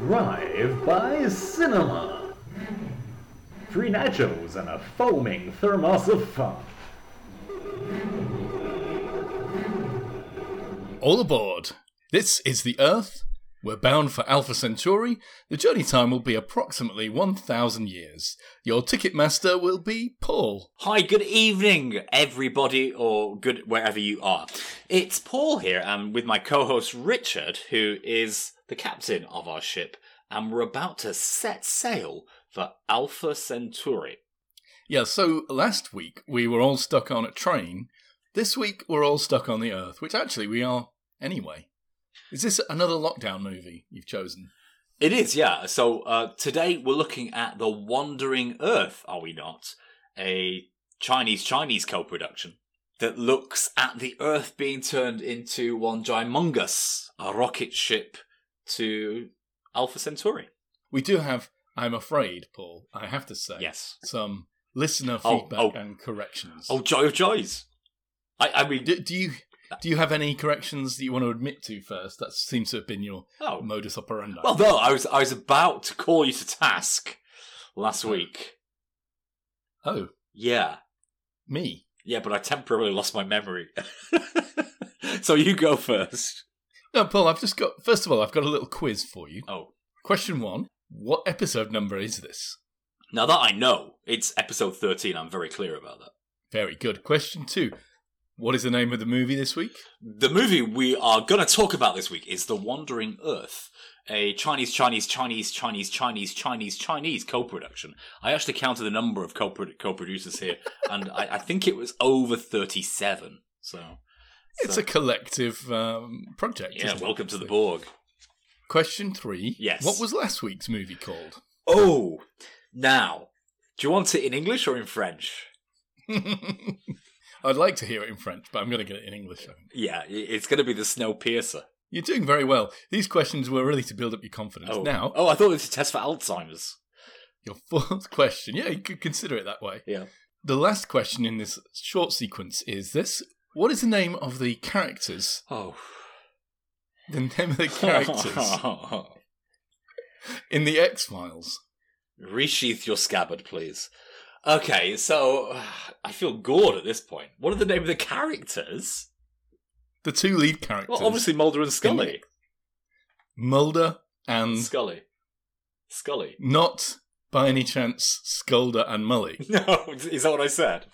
Drive by Cinema. Free nachos and a foaming thermos of fun. All aboard! This is the Earth. We're bound for Alpha Centauri. The journey time will be approximately 1,000 years. Your ticket master will be Paul. Hi, good evening, everybody, or good wherever you are. It's Paul here, and with my co host Richard, who is the captain of our ship, and we're about to set sail for Alpha Centauri. Yeah, so last week we were all stuck on a train. This week we're all stuck on the Earth, which actually we are anyway. Is this another lockdown movie you've chosen? It is, yeah. So uh, today we're looking at The Wandering Earth, are we not? A Chinese Chinese co production that looks at the Earth being turned into one ginormous a rocket ship to Alpha Centauri. We do have, I'm afraid, Paul, I have to say, Yes. some listener Oh, feedback oh. and corrections. Oh, joy of joys! I, I mean, Do, do you do you have any corrections that you want to admit to first? That seems to have been your oh, modus operandi. well, no, I was I was about to call you to task last oh. week. oh, Yeah, me. yeah, but I temporarily lost my memory. so you go first. No, Paul. I've just got. First of all, I've got a little quiz for you. Oh, Question one: What episode number is this? now that I know, it's episode thirteen. I'm very clear about that. Very good. Question two: What is the name of the movie this week? The movie we are going to talk about this week is The Wandering Earth, a Chinese, Chinese, Chinese, Chinese, Chinese, Chinese, Chinese co-production. I actually counted the number of co- co-producers here, and I, I think it was over thirty-seven. So, It's so- a collective um, project. yeah. isn't it? Welcome to the Borg. Question three: Yes. What was last week's movie called? Oh, now, do you want it in English or in French? I'd like to hear it in French, but I'm going to get it in English. Yeah, it's going to be the Snowpiercer. You're doing very well. These questions were really to build up your confidence. Oh, Now, oh, I thought it was a test for Alzheimer's. your fourth question. Yeah, you could consider it that way. Yeah. The last question in this short sequence is this What is the name of the characters? Oh, The name of the characters in the X Files? Resheath your scabbard, please. Okay, so I feel gored at this point. What are the name of the characters? The two lead characters. Well, obviously Mulder and Scully. Mulder and Scully. Scully. not by any chance Skulder and Mully. No, is that what I said?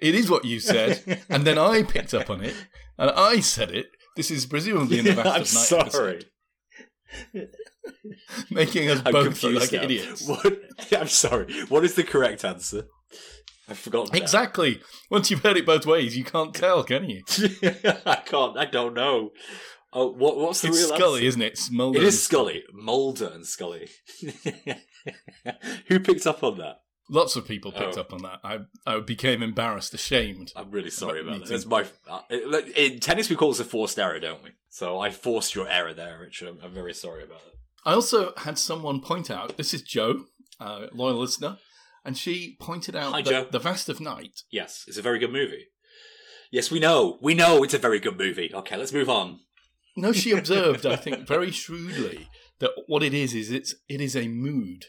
It is what you said, and then I picked up on it, and I said it. This is presumably in the Vast I'm of Night sorry. episode, making us I'm both look like now. idiots. What? I'm sorry. What is the correct answer? I've forgotten. Exactly. Once you've heard it both ways, you can't tell, can you? I can't. I don't know. Oh, what, what's the It's real Scully, answer? isn't it? It's Mulder It and Scully. Mulder and Scully. Who picked up on that? Lots of people picked Oh. up on that. I I became embarrassed, ashamed. I'm really sorry Me about that. That's my. Uh, in tennis, we call this a forced error, don't we? So I forced your error there, Richard. I'm, I'm very sorry about it. I also had someone point out. This is Joe, uh, loyal listener, and she pointed out Hi, that the Vast of Night. Yes, it's a very good movie. Yes, we know. We know it's a very good movie. Okay, let's move on. No, she observed, I think, very shrewdly that what it is is it's it is a mood.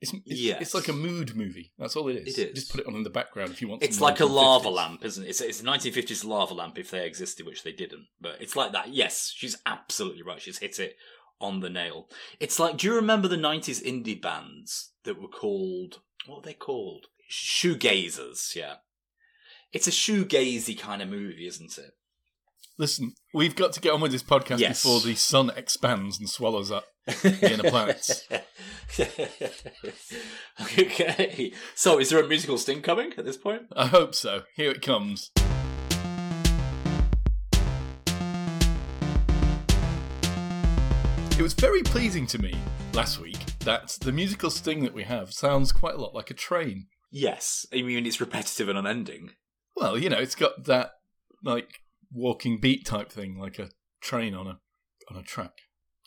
It's it's, Yes. it's like a mood movie. That's all it is. It is. Just put it on in the background if you want. It's like a lava lamp, isn't it? It's, it's a 1950s lava lamp if they existed, which they didn't. But it's like that. Yes, she's absolutely right. She's hit it on the nail. It's like, do you remember the 90s indie bands that were called, what were they called? Shoegazers, yeah. It's a shoegazy kind of movie, isn't it? Listen, we've got to get on with this podcast Yes. before the sun expands and swallows up the inner planets. okay. So, is there a musical sting coming at this point? I hope so. Here it comes. It was very pleasing to me last week that the musical sting that we have sounds quite a lot like a train. Yes. I mean, it's repetitive and unending. Well, you know, it's got that like walking beat type thing, like a train on a on a track.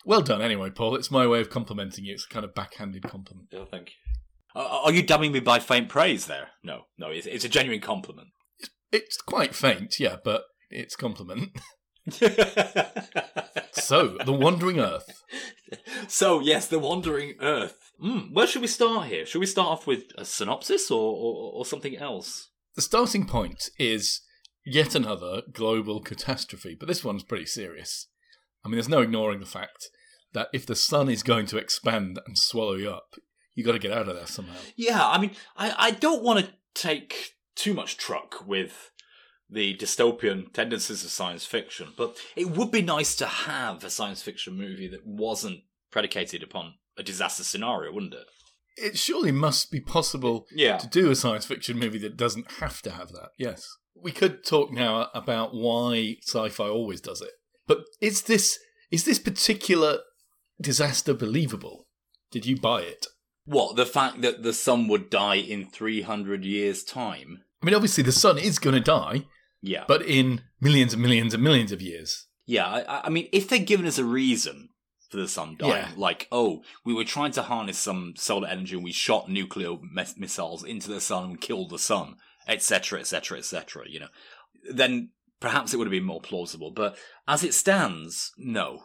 Well done, anyway, Paul. It's my way of complimenting you. It's a kind of backhanded compliment. Oh, thank you. Are are you damning me by faint praise there? No, no, it's, it's a genuine compliment. It's quite faint, yeah, but it's compliment. So, The Wandering Earth. so yes, the wandering Earth. Mm, where should we start here? Should we start off with a synopsis or, or, or something else? The starting point is yet another global catastrophe, but this one's pretty serious. I mean, there's no ignoring the fact that if the sun is going to expand and swallow you up, you've got to get out of there somehow. Yeah, I mean, I, I don't want to take too much truck with the dystopian tendencies of science fiction, but it would be nice to have a science fiction movie that wasn't predicated upon a disaster scenario, wouldn't it? It surely must be possible Yeah. to do a science fiction movie that doesn't have to have that. Yes. We could talk now about why sci-fi always does it. But is this is this particular disaster believable? Did you buy it? What, the fact that the sun would die in 300 years' time? I mean, obviously the sun is going to die, Yeah. but in millions and millions and millions of years. Yeah, I, I mean, if they're giving us a reason for the sun dying, Yeah. like, oh, we were trying to harness some solar energy and we shot nuclear mis- missiles into the sun and killed the sun, etc., etc., etc., you know, then perhaps it would have been more plausible. But as it stands, no.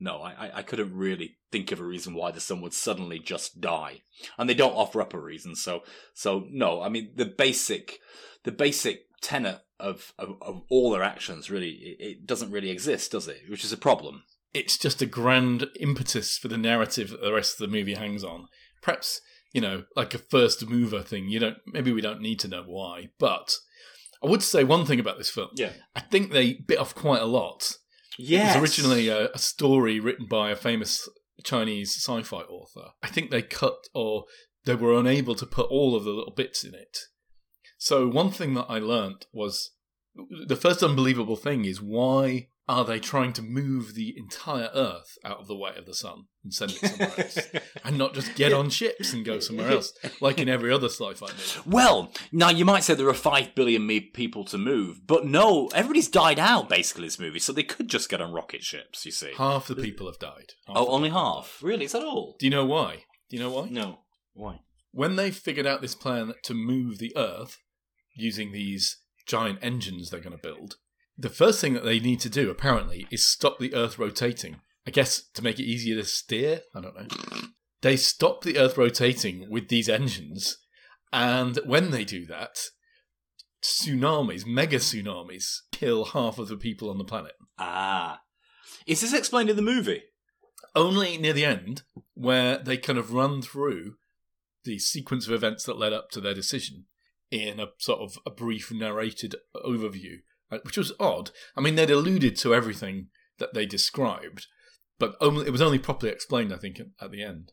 No, I, I- couldn't really think of a reason why the sun would suddenly just die. And they don't offer up a reason, so, so no, I mean, the basic, the basic tenet of, of, of all their actions really, it, it doesn't really exist, does it? Which is a problem. It's just a grand impetus for the narrative that the rest of the movie hangs on. Perhaps, you know, like a first mover thing. You don't maybe we don't need to know why, but I would say one thing about this film. Yeah. I think they bit off quite a lot. Yes. It was originally a, a story written by a famous Chinese sci-fi author. I think they cut or they were unable to put all of the little bits in it. So one thing that I learnt was the first unbelievable thing is why are they trying to move the entire Earth out of the way of the sun and send it somewhere else, and not just get on ships and go somewhere else like in every other sci-fi movie? Well, now you might say there are five billion people to move, but no, everybody's died out basically this movie, so they could just get on rocket ships. You see? Half the people have died. Half oh, only half. Really? Is that all? Do you know why? Do you know why? No. Why? when they figured out this plan to move the Earth using these giant engines they're going to build, the first thing that they need to do, apparently, is stop the Earth rotating. I guess to make it easier to steer? I don't know. They stop the Earth rotating with these engines, and when they do that, tsunamis, mega tsunamis, kill half of the people on the planet. Ah. Is this explained in the movie? only near the end where they kind of run through the sequence of events that led up to their decision in a sort of a brief narrated overview, which was odd. I mean, they'd alluded to everything that they described, but only it was only properly explained, I think, at, the end.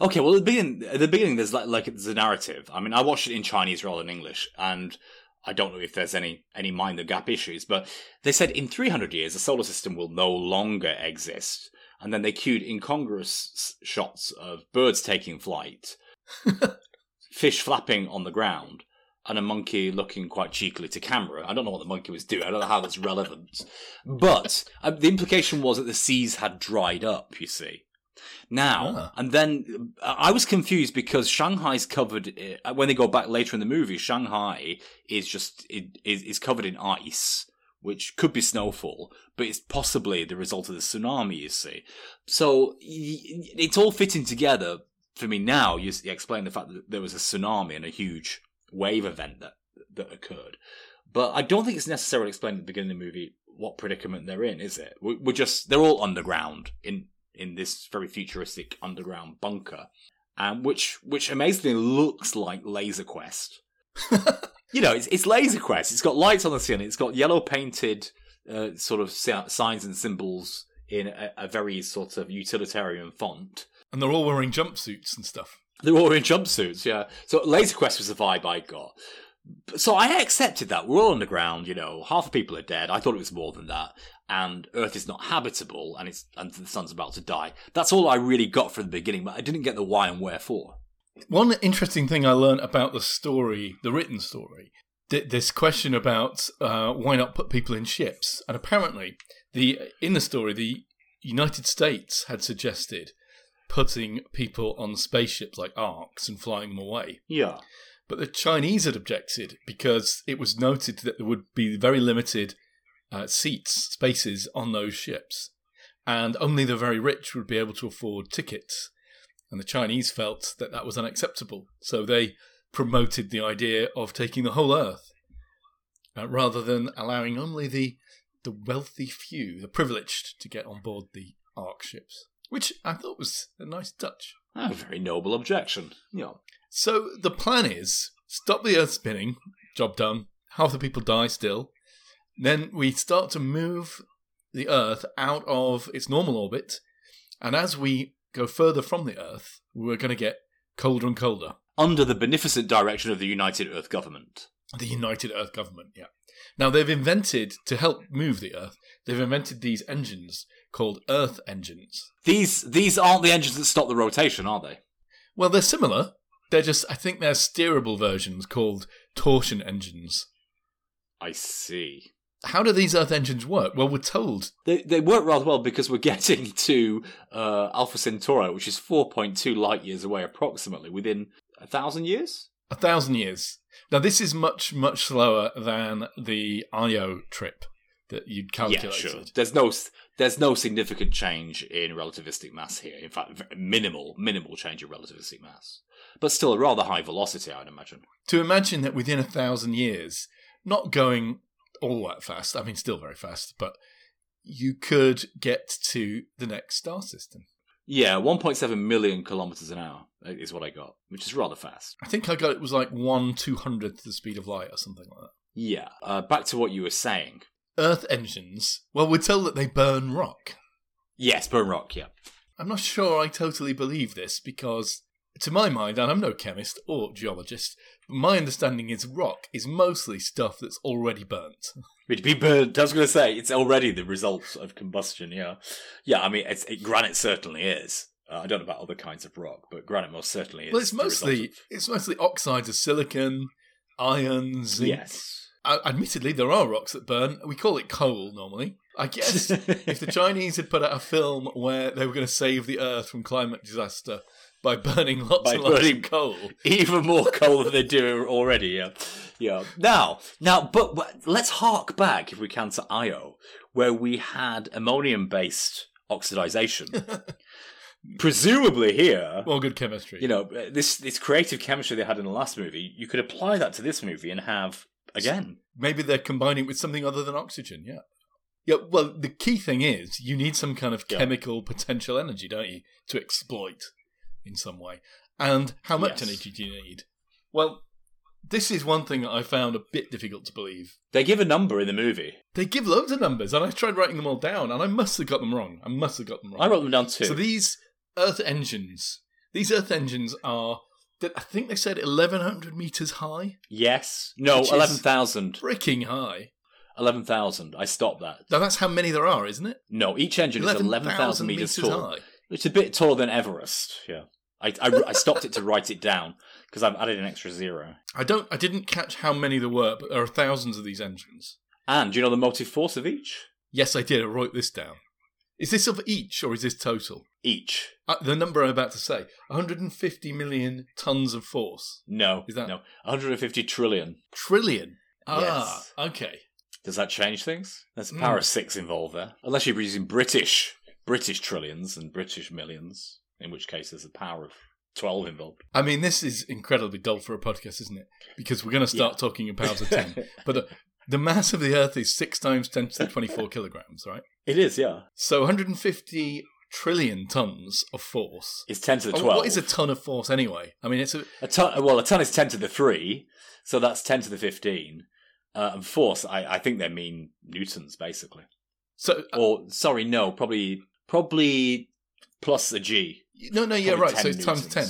Okay, well, at the beginning, at the beginning, there's like like there's a narrative. I mean, I watched it in Chinese rather than English, and I don't know if there's any any minor gap issues, but they said in 300 years the solar system will no longer exist, and then they cued incongruous shots of birds taking flight, fish flapping on the ground, and a monkey looking quite cheekily to camera. I don't know what the monkey was doing. I don't know how that's relevant, but uh, the implication was that the seas had dried up. You see. Now Ah. and then, uh, I was confused because Shanghai's covered. uh, When they go back later in the movie, Shanghai is just it, is, is covered in ice, which could be snowfall, but it's possibly the result of the tsunami. You see, so y- it's all fitting together for me now. You explain the fact that there was a tsunami and a huge wave event that that occurred, but I don't think it's necessarily explained at the beginning of the movie what predicament they're in. Is it? We- We're just they're all underground in in this very futuristic underground bunker, um, which which amazingly looks like Laser Quest. you know, it's, it's Laser Quest. It's got lights on the ceiling. It's got yellow painted uh, sort of signs and symbols in a, a very sort of utilitarian font. And they're all wearing jumpsuits and stuff. They're all in jumpsuits, yeah. So Laser Quest was the vibe I got. So I accepted that. We're all underground, you know, half the people are dead. I thought it was more than that. And Earth is not habitable and it's and the sun's about to die. That's all I really got from the beginning, but I didn't get the why and wherefore. One interesting thing I learned about the story, the written story, th- this question about uh, why not put people in ships, and apparently, the in the story, the United States had suggested putting people on spaceships like arks and flying them away, Yeah. but the Chinese had objected because it was noted that there would be very limited uh, seats, spaces on those ships, and only the very rich would be able to afford tickets. And the Chinese felt that that was unacceptable, so they promoted the idea of taking the whole Earth, uh, rather than allowing only the the wealthy few, the privileged, to get on board the Ark ships, which I thought was a nice touch. A very noble objection. Yeah. So the plan is stop the Earth spinning, job done. Half the people die still. Then we start to move the Earth out of its normal orbit, and as we go further from the Earth, we're going to get colder and colder. Under the beneficent direction of the United Earth Government. The United Earth Government, yeah. Now they've invented to help move the Earth. They've invented these engines called Earth engines. These these aren't the engines that stop the rotation, are they? Well, they're similar. They're just, I think, they're steerable versions called torsion engines. I see. How do these Earth engines work? Well, we're told They they work rather well because we're getting to uh, Alpha Centauri, which is four point two light years away, approximately within a thousand years. a thousand years. Now, this is much, much slower than the Io trip that you'd calculated. Yeah, sure. There's no there's no significant change in relativistic mass here. In fact, minimal minimal change in relativistic mass, but still a rather high velocity, I'd imagine. To imagine that within a thousand years, not going all that fast, I mean, still very fast, but you could get to the next star system. Yeah, 1.7 million kilometers an hour is what I got, which is rather fast. I think I got it was like one two hundredth the speed of light or something like that. Yeah. Uh, back to what you were saying. Earth engines, well, we're told that they burn rock. Yes, burn rock. Yeah. I'm not sure I totally believe this because, to my mind, and I'm no chemist or geologist, my understanding is rock is mostly stuff that's already burnt. It'd be burned. I was going to say it's already the result of combustion. Yeah, yeah. I mean, it's, it, granite certainly is. Uh, I don't know about other kinds of rock, but granite most certainly is. well, it's mostly of- it's mostly oxides of silicon, iron, zinc. yes. Uh, admittedly, there are rocks that burn. We call it coal normally. I guess if the Chinese had put out a film where they were going to save the Earth from climate disaster by burning lots By and lots burning- of coal, even more coal than they do already. Yeah, yeah. Now, now, but, let's hark back if we can to Io, where we had ammonium-based oxidization. Presumably here, well, good chemistry. you know, this this creative chemistry they had in the last movie, you could apply that to this movie and have again. maybe they're combining it with something other than oxygen. Yeah. Yeah. Well, the key thing is you need some kind of Yeah. chemical potential energy, don't you, to exploit in some way. And how much Yes. energy do you need? Well, this is one thing that I found a bit difficult to believe. They give a number in the movie. They give loads of numbers, and I tried writing them all down, and I must have got them wrong. I must have got them wrong. I wrote them down too. So these Earth engines, these Earth engines are I think they said eleven hundred meters high, yes, no, eleven thousand. freaking high. Eleven thousand. I stopped that. Now that's how many there are, isn't it? No, each engine is eleven thousand meters tall. high. It's a bit taller than Everest. Yeah, I I, I stopped it to write it down because I've added an extra zero. I don't. I didn't catch how many there were, but there are thousands of these engines. And do you know the motive force of each? Yes, I did. I wrote this down. Is this of each or is this total? Each. Uh, the number I'm about to say: 150 million tons of force. No, Is that- no? 150 trillion. Trillion. Ah, Yes. okay. Does that change things? There's a power of six involved there. Unless you're using British British trillions and British millions, in which case there's a power of twelve involved. I mean, this is incredibly dull for a podcast, isn't it? Because we're going to start Yeah. talking in powers of 10. but the, the mass of the Earth is six times 10 to the 24 kilograms, right? It is, yeah. So 150 trillion tons of force. It's ten to the Oh, twelve. what is a ton of force anyway? I mean, it's a. A ton, well, a ton is 10 to the 3, so that's 10 to the 15. Uh, and force, I, I think they mean newtons, basically. So, uh, Or, sorry, no, probably probably plus a G. no, no, yeah, right. So it's times 10.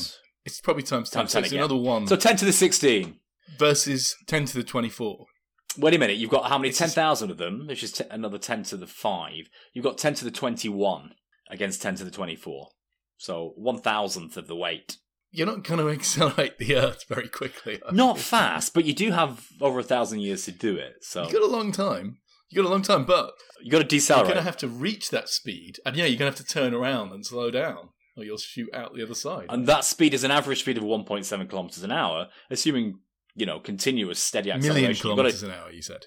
It's probably times 10. Times so 10 it's again. another one So 10 to the 16. versus 10 to the 24. Wait a minute, you've got how many? This is- 10,000 of them, which is t- another 10 to the 5. You've got 10 to the 21 against 10 to the 24. So one thousandth of the weight. You're not going to accelerate the Earth very quickly. Not you? fast, but you do have over a thousand years to do it. So You've got a long time. You've got a long time, but you got to decelerate. you're going to have to reach that speed. And yeah, you're going to have to turn around and slow down, or you'll shoot out the other side. And that speed is an average speed of 1.7 kilometers an hour, assuming, you know, continuous steady acceleration. Million kilometers an hour, you said.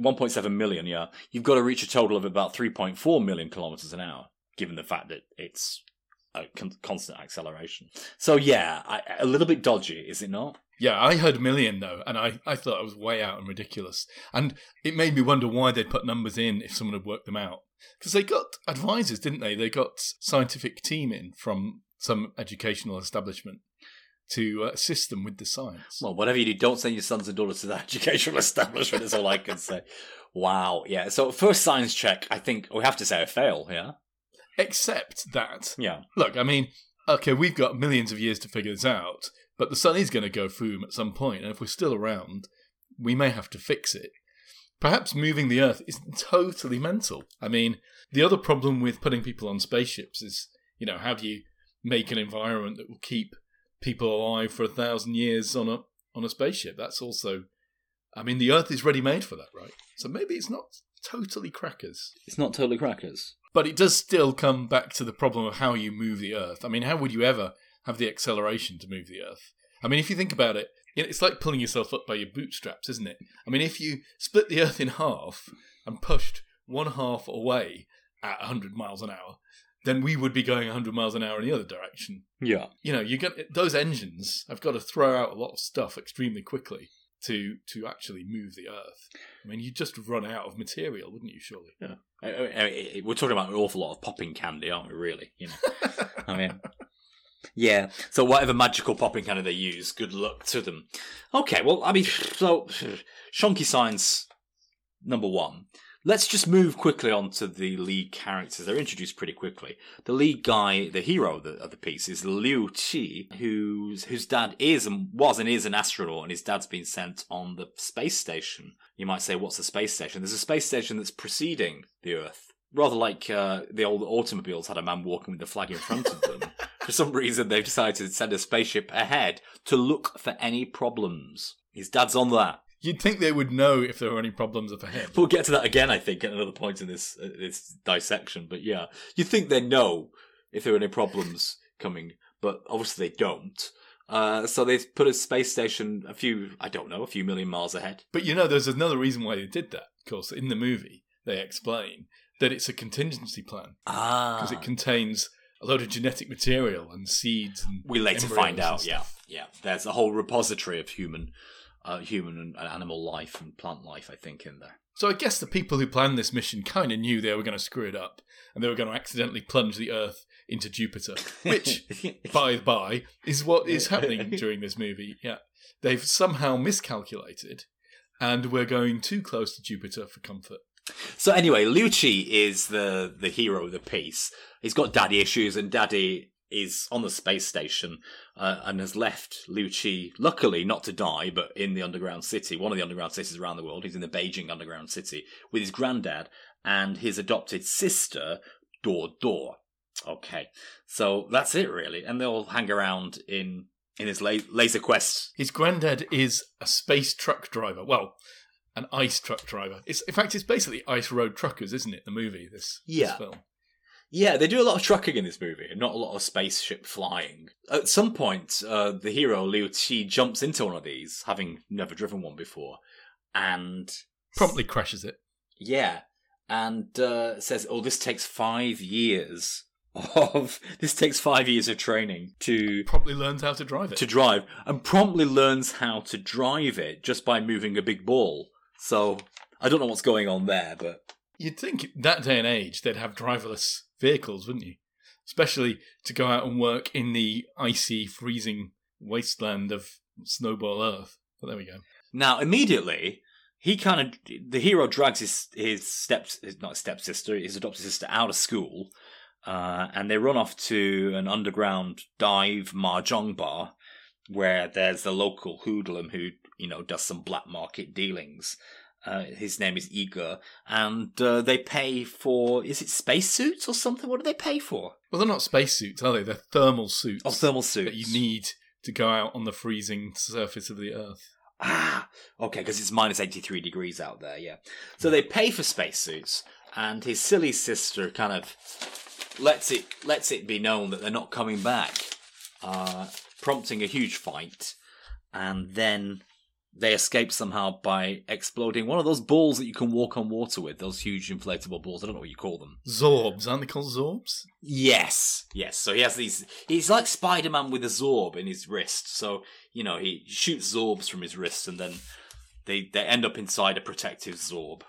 1.7 million, yeah. You've got to reach a total of about 3.4 million kilometers an hour, given the fact that it's a con- constant acceleration. So, yeah, I, a little bit dodgy, is it not? Yeah, I heard a million though, and I, I thought it was way out and ridiculous. And it made me wonder why they'd put numbers in if someone had worked them out. Because they got advisors, didn't they? They got scientific team in from some educational establishment to assist them with the science. Well, whatever you do, don't send your sons and daughters to that educational establishment, is all I can say. Wow, yeah. So, first science check, I think we have to say a fail, yeah? Except that, Yeah. look, I mean, okay, we've got millions of years to figure this out, but the sun is going to go boom at some point, and if we're still around, we may have to fix it. Perhaps moving the Earth is totally mental. I mean, the other problem with putting people on spaceships is, you know, how do you make an environment that will keep people alive for a thousand years on a on a spaceship? That's also, I mean, the Earth is ready made for that, right? So maybe it's not totally crackers. It's not totally crackers. But it does still come back to the problem of how you move the Earth. I mean, how would you ever have the acceleration to move the Earth? I mean, if you think about it, it's like pulling yourself up by your bootstraps, isn't it? I mean, if you split the Earth in half and pushed one half away at 100 miles an hour, then we would be going 100 miles an hour in the other direction. Yeah. You know, you get those engines have got to throw out a lot of stuff extremely quickly to to actually move the Earth. I mean, you'd just run out of material, wouldn't you? Surely. I- I- I- we're talking about an awful lot of popping candy, aren't we? Really, you know. I mean, yeah. So whatever magical popping candy they use, good luck to them. Okay, well, I mean, so shonky science number one. Let's just move quickly on to the lead characters. They're introduced pretty quickly. The lead guy, the hero of the, of the piece, is Liu Qi, whose whose dad is and was and is an astronaut, and his dad's been sent on the space station. You might say, what's a space station? There's a space station that's preceding the Earth. Rather like uh, the old automobiles had a man walking with the flag in front of them. For some reason, they've decided to send a spaceship ahead to look for any problems. His dad's on that. You'd think they would know if there were any problems up ahead. We'll get to that again, I think, at another point in this uh, this dissection. But yeah, you'd think they know if there are any problems coming, but obviously they don't. Uh, so they've put a space station a few, I don't know, a few million miles ahead. But you know, there's another reason why they did that. Of course, in the movie, they explain that it's a contingency plan Ah, because it contains a load of genetic material and seeds. And we later find out. Yeah, yeah. There's a whole repository of human, uh, human and and animal life and plant life, I think, in there. So I guess the people who planned this mission kind of knew they were going to screw it up, and they were going to accidentally plunge the Earth into Jupiter, which, by the by, is what is happening during this movie. Yeah, they've somehow miscalculated, and we're going too close to Jupiter for comfort. So anyway, Liu Qi is the the hero of the piece. He's got daddy issues, and daddy is on the space station uh, and has left Liu Qi, luckily not to die, but in the underground city, one of the underground cities around the world. He's in the Beijing underground city with his granddad and his adopted sister, Dor Dor. Okay, so that's it really, and they'll hang around in in his la- laser quest. His granddad is a space truck driver. Well, an ice truck driver. It's in fact, it's basically ice road truckers, isn't it? The movie, this, this Yeah. film. Yeah, they do a lot of trucking in this movie, and not a lot of spaceship flying. At some point, uh, the hero Liu Qi jumps into one of these, having never driven one before, and Promptly crashes it. yeah, and uh, says, "Oh, this takes five years of this takes five years of training to Promptly learns how to drive it. to drive, and promptly learns how to drive it just by moving a big ball." So I don't know what's going on there, but You'd think that day and age they'd have driverless vehicles, wouldn't you? Especially to go out and work in the icy, freezing wasteland of Snowball Earth. But there we go. Now, immediately, he kind of the hero drags his his step his, not stepsister, his adopted sister out of school, uh, and they run off to an underground dive mahjong bar where there's the local hoodlum who you know does some black market dealings. Uh, his name is Igor, and uh, they pay for is it spacesuits or something? What do they pay for? Well, they're not spacesuits, are they? They're thermal suits Oh, thermal suits that you need to go out on the freezing surface of the Earth. Ah, okay, because it's minus 83 degrees out there, yeah. So they pay for spacesuits, and his silly sister kind of lets it lets it be known that they're not coming back, uh, prompting a huge fight. And then they escape somehow by exploding one of those balls that you can walk on water with. Those huge inflatable balls. I don't know what you call them. Zorbs, aren't they called Zorbs? Yes, yes. So he has these. He's like Spider Man with a Zorb in his wrist. So you know he shoots Zorbs from his wrist, and then they they end up inside a protective Zorb.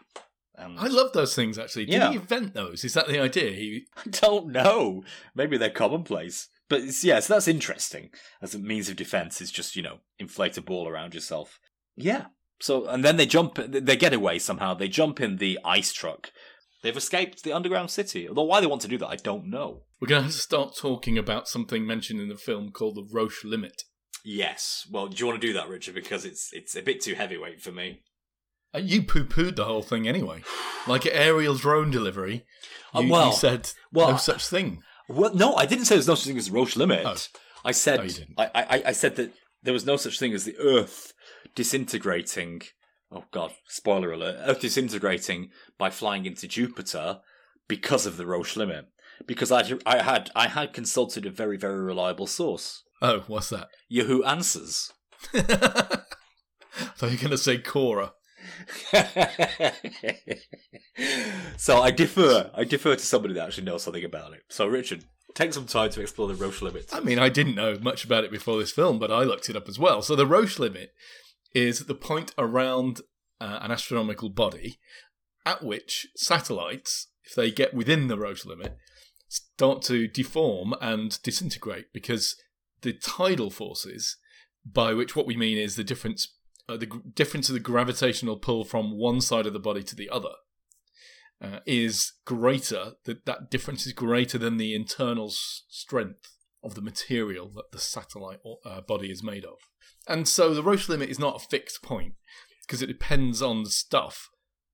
And I love those things actually. Did Yeah. he invent those? Is that the idea? He I don't know. Maybe they're commonplace. But it's, yeah, so that's interesting as a means of defense. Is just you know inflate a ball around yourself. Yeah. So and then they jump. They get away somehow. They jump in the ice truck. They've escaped the underground city. Although why they want to do that, I don't know. we're going to have to start talking about something mentioned in the film called the Roche limit. Yes. Well, do you want to do that, Richard? Because it's it's a bit too heavyweight for me. Uh, You poo pooed the whole thing anyway. Like aerial drone delivery, Uh, you, well- you said well, no such thing. Well, no, I didn't say there's no such thing as a Roche limit. Oh. I said you didn't. I, I I said that there was no such thing as the Earth disintegrating. Oh God! Spoiler alert! Earth disintegrating by flying into Jupiter because of the Roche limit. Because I I had I had consulted a very very reliable source, Oh, what's that? Yahoo Answers. I thought you were going to say Quora. so I defer. I defer to somebody that actually knows something about it. So Richard, take some time to explore the Roche limit. I mean, I didn't know much about it before this film, but I looked it up as well. So the Roche limit is the point around uh, an astronomical body at which satellites, if they get within the Roche limit, start to deform and disintegrate because the tidal forces, by which what we mean is the difference, uh, the difference of the gravitational pull from one side of the body to the other, uh, is greater. That that difference is greater than the internal s- strength of the material that the satellite or, uh, body is made of. And so the Roche limit is not a fixed point because it depends on the stuff,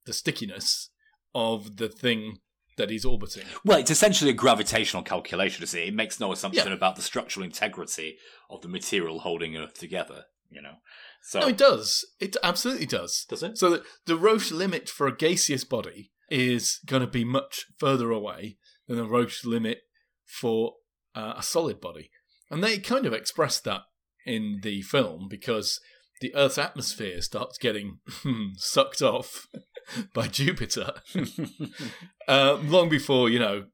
the stickiness of the thing that is orbiting. Well, it's essentially a gravitational calculation, isn't it? It makes no assumption Yeah. about the structural integrity of the material holding Earth together. You know, so No, it does. It absolutely does. does it? So the, the Roche limit for a gaseous body is going to be much further away than the Roche limit for uh, a solid body. And they kind of express that in the film because the Earth's atmosphere starts getting sucked off by Jupiter uh, long before, you know,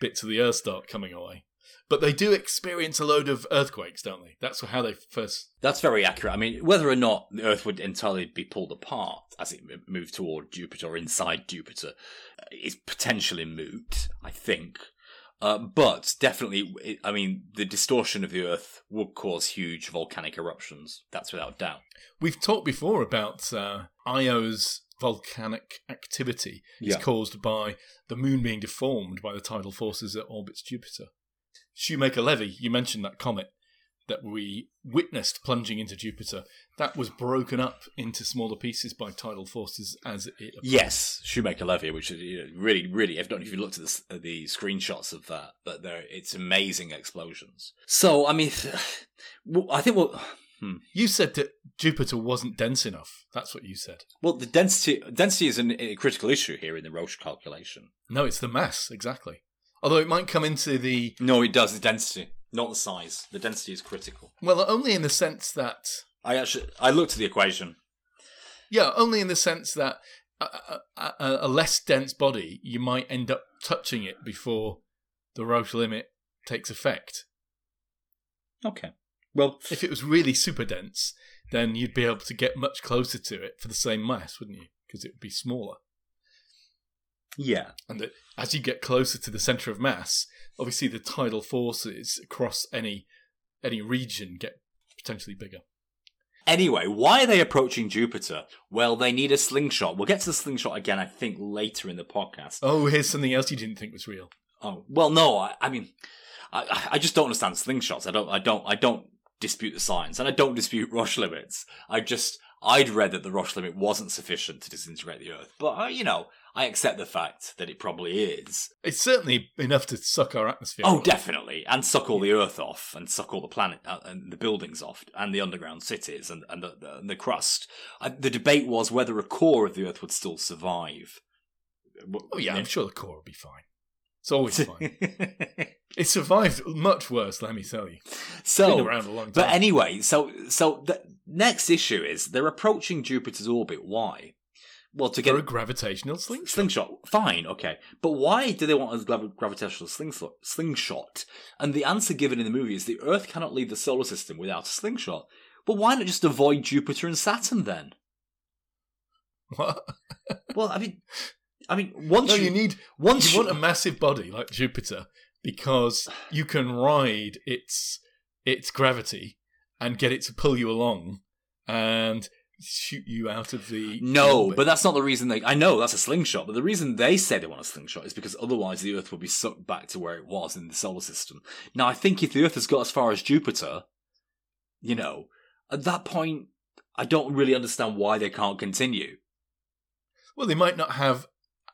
bits of the Earth start coming away. But they do experience a load of earthquakes, don't they? That's how they first. That's very accurate. I mean, whether or not the Earth would entirely be pulled apart as it moved toward Jupiter or inside Jupiter uh, is potentially moot, I think. Uh, but definitely, it- I mean, the distortion of the Earth would cause huge volcanic eruptions. That's without doubt. We've talked before about uh, Io's volcanic activity is Yeah. caused by the moon being deformed by the tidal forces that orbits Jupiter. Shoemaker Levy, you mentioned that comet that we witnessed plunging into Jupiter. That was broken up into smaller pieces by tidal forces as it. Yes, Shoemaker Levy, which is you know, really, really. I don't know if you looked at the, the screenshots of that, but there, it's amazing explosions. So, I mean, I think well, hmm. You said that Jupiter wasn't dense enough. That's what you said. well, the density density is an, a critical issue here in the Roche calculation. No, it's the mass, exactly. Although it might come into the. No, it does the density, not the size. The density is critical. Well, only in the sense that I actually I looked at the equation. Yeah, only in the sense that a, a, a, a less dense body, you might end up touching it before the Roche limit takes effect. Okay. Well, If it was really super dense, then you'd be able to get much closer to it for the same mass, wouldn't you? Because it would be smaller. yeah. And that as you get closer to the center of mass, obviously the tidal forces across any any region get potentially bigger. Anyway, why are they approaching Jupiter? Well, they need a slingshot. We'll get to the slingshot again, I think, later in the podcast. Oh, here's something else you didn't think was real. Oh well, no. I, I mean, I, I just don't understand slingshots. I don't. I don't. I don't dispute the science, and I don't dispute Roche limits. I just I'd read that the Roche limit wasn't sufficient to disintegrate the Earth, but uh, you know, I accept the fact that it probably is. It's certainly enough to suck our atmosphere. Oh, off. definitely, and suck all the Earth off, and suck all the planet uh, and the buildings off, and the underground cities, and and the, the, and the crust. Uh, the debate was whether a core of the Earth would still survive. Oh yeah, I'm sure the core will be fine. It's always fine. It survived much worse, let me tell you. So, Been around a long time. But anyway, so so the next issue is they're approaching Jupiter's orbit. Why? Well, to get a gravitational slingshot. slingshot. Fine, okay, but why do they want a gravi- gravitational slingshot? Slingshot, and the answer given in the movie is the Earth cannot leave the solar system without a slingshot. But why not just avoid Jupiter and Saturn then? What? Well, I mean, I mean, once No, you, you need once you want a massive body like Jupiter because you can ride its its gravity and get it to pull you along and shoot you out of the No, orbit. but that's not the reason they. I know that's a slingshot, but the reason they say they want a slingshot is because otherwise the Earth will be sucked back to where it was in the solar system. Now, I think if the Earth has got as far as Jupiter, you know, at that point, I don't really understand why they can't continue. well, they might not have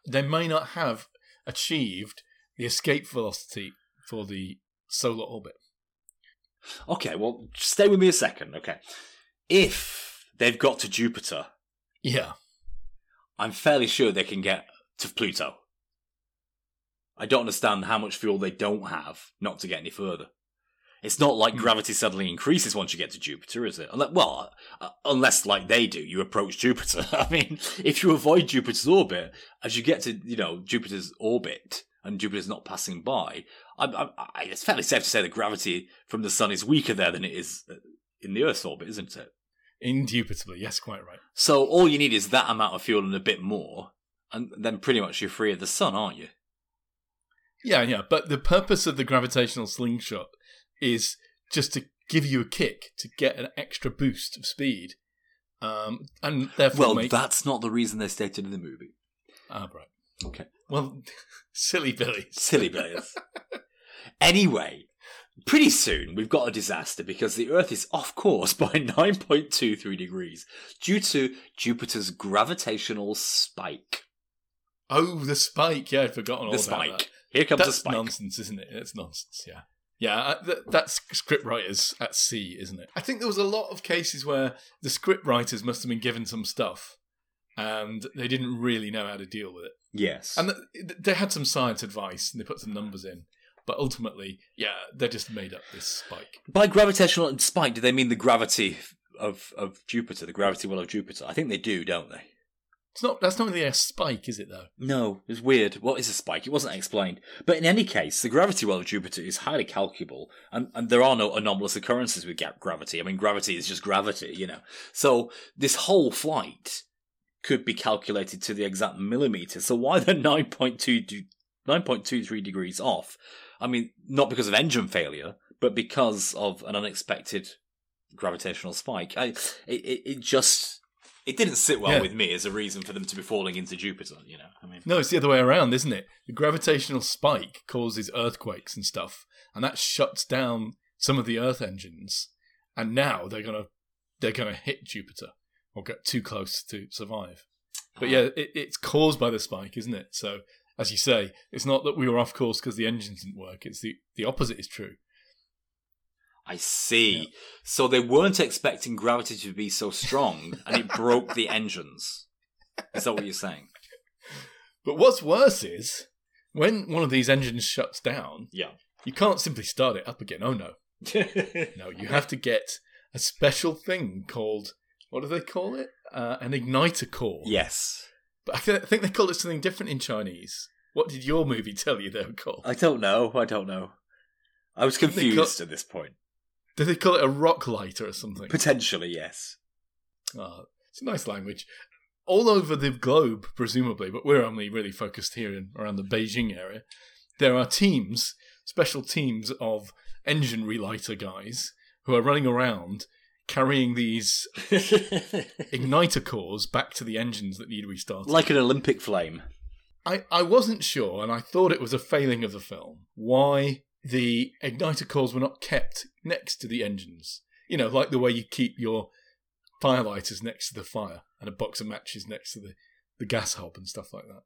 they may not have achieved the escape velocity for the solar orbit. Okay, well, stay with me a second, okay? If they've got to Jupiter, Yeah. I'm fairly sure they can get to Pluto. I don't understand how much fuel they don't have not to get any further. It's not like Hmm. gravity suddenly increases once you get to Jupiter, is it? Well, uh, unless like they do, you approach Jupiter. I mean, if you avoid Jupiter's orbit, as you get to you know Jupiter's orbit and Jupiter's not passing by, I, I, I, it's fairly safe to say the gravity from the sun is weaker there than it is uh, in the Earth's orbit, isn't it? Indubitably, yes, quite right. So all you need is that amount of fuel and a bit more, and then pretty much you're free of the sun, aren't you? Yeah, yeah, but the purpose of the gravitational slingshot is just to give you a kick to get an extra boost of speed, um, and therefore Well, make that's not the reason they stated in the movie. ah right. Okay. Well, silly Billy. Silly billies. anyway, pretty soon we've got a disaster because the Earth is off course by 9.23 degrees due to Jupiter's gravitational spike. Oh, the spike. Yeah, I'd forgotten all that. the about spike. that. Here comes That's the spike. nonsense, isn't it? It's nonsense. Yeah, yeah. uh, th- that's script writers at sea, isn't it? I think there was a lot of cases where the script writers must have been given some stuff, and they didn't really know how to deal with it. Yes. And th- they had some science advice, and they put some numbers in, but ultimately, yeah, they just made up this spike. By gravitational spike, do they mean the gravity of, of Jupiter, the gravity well of Jupiter? I think they do, don't they? It's not. That's not really a spike, is it? Though. No, it's weird. What is a spike? It wasn't explained. But in any case, the gravity well of Jupiter is highly calculable, and, and there are no anomalous occurrences with ga- gravity. I mean, gravity is just gravity, you know. So this whole flight could be calculated to the exact millimeter. So why the 9.2 do- 9.23 degrees off? I mean, not because of engine failure, but because of an unexpected gravitational spike. I, it, it, it just it didn't sit well Yeah. with me as a reason for them to be falling into Jupiter. You know, I mean. No, it's the other way around, isn't it? The gravitational spike causes earthquakes and stuff, and that shuts down some of the Earth engines. And now they're gonna they're gonna hit Jupiter or get too close to survive. But yeah, ah. it, it's caused by the spike, isn't it? So as you say, it's not that we were off course because the engines didn't work. It's the the opposite is true. I see. So they weren't expecting gravity to be so strong, and it broke the engines. Is that what you're saying? But what's worse is when one of these engines shuts down, Yeah. you can't simply start it up again. Oh no, no, you have to get a special thing called what do they call it? Uh, an igniter core. yes. But I th- I think they call it something different in Chinese. What did your movie tell you they were called? I don't know. I don't know. I was confused got- at this point. Did they call it a rock lighter or something? Potentially, yes. Oh, it's a nice language. All over the globe, presumably, but we're only really focused here in around the Beijing area. There are teams, special teams of engine relighter guys who are running around carrying these igniter cores back to the engines that need to be started. like an Olympic flame. I, I wasn't sure, and I thought it was a failing of the film, why the igniter cores were not kept next to the engines. You know, like the way you keep your firelighters next to the fire and a box of matches next to the, the gas hob and stuff like that.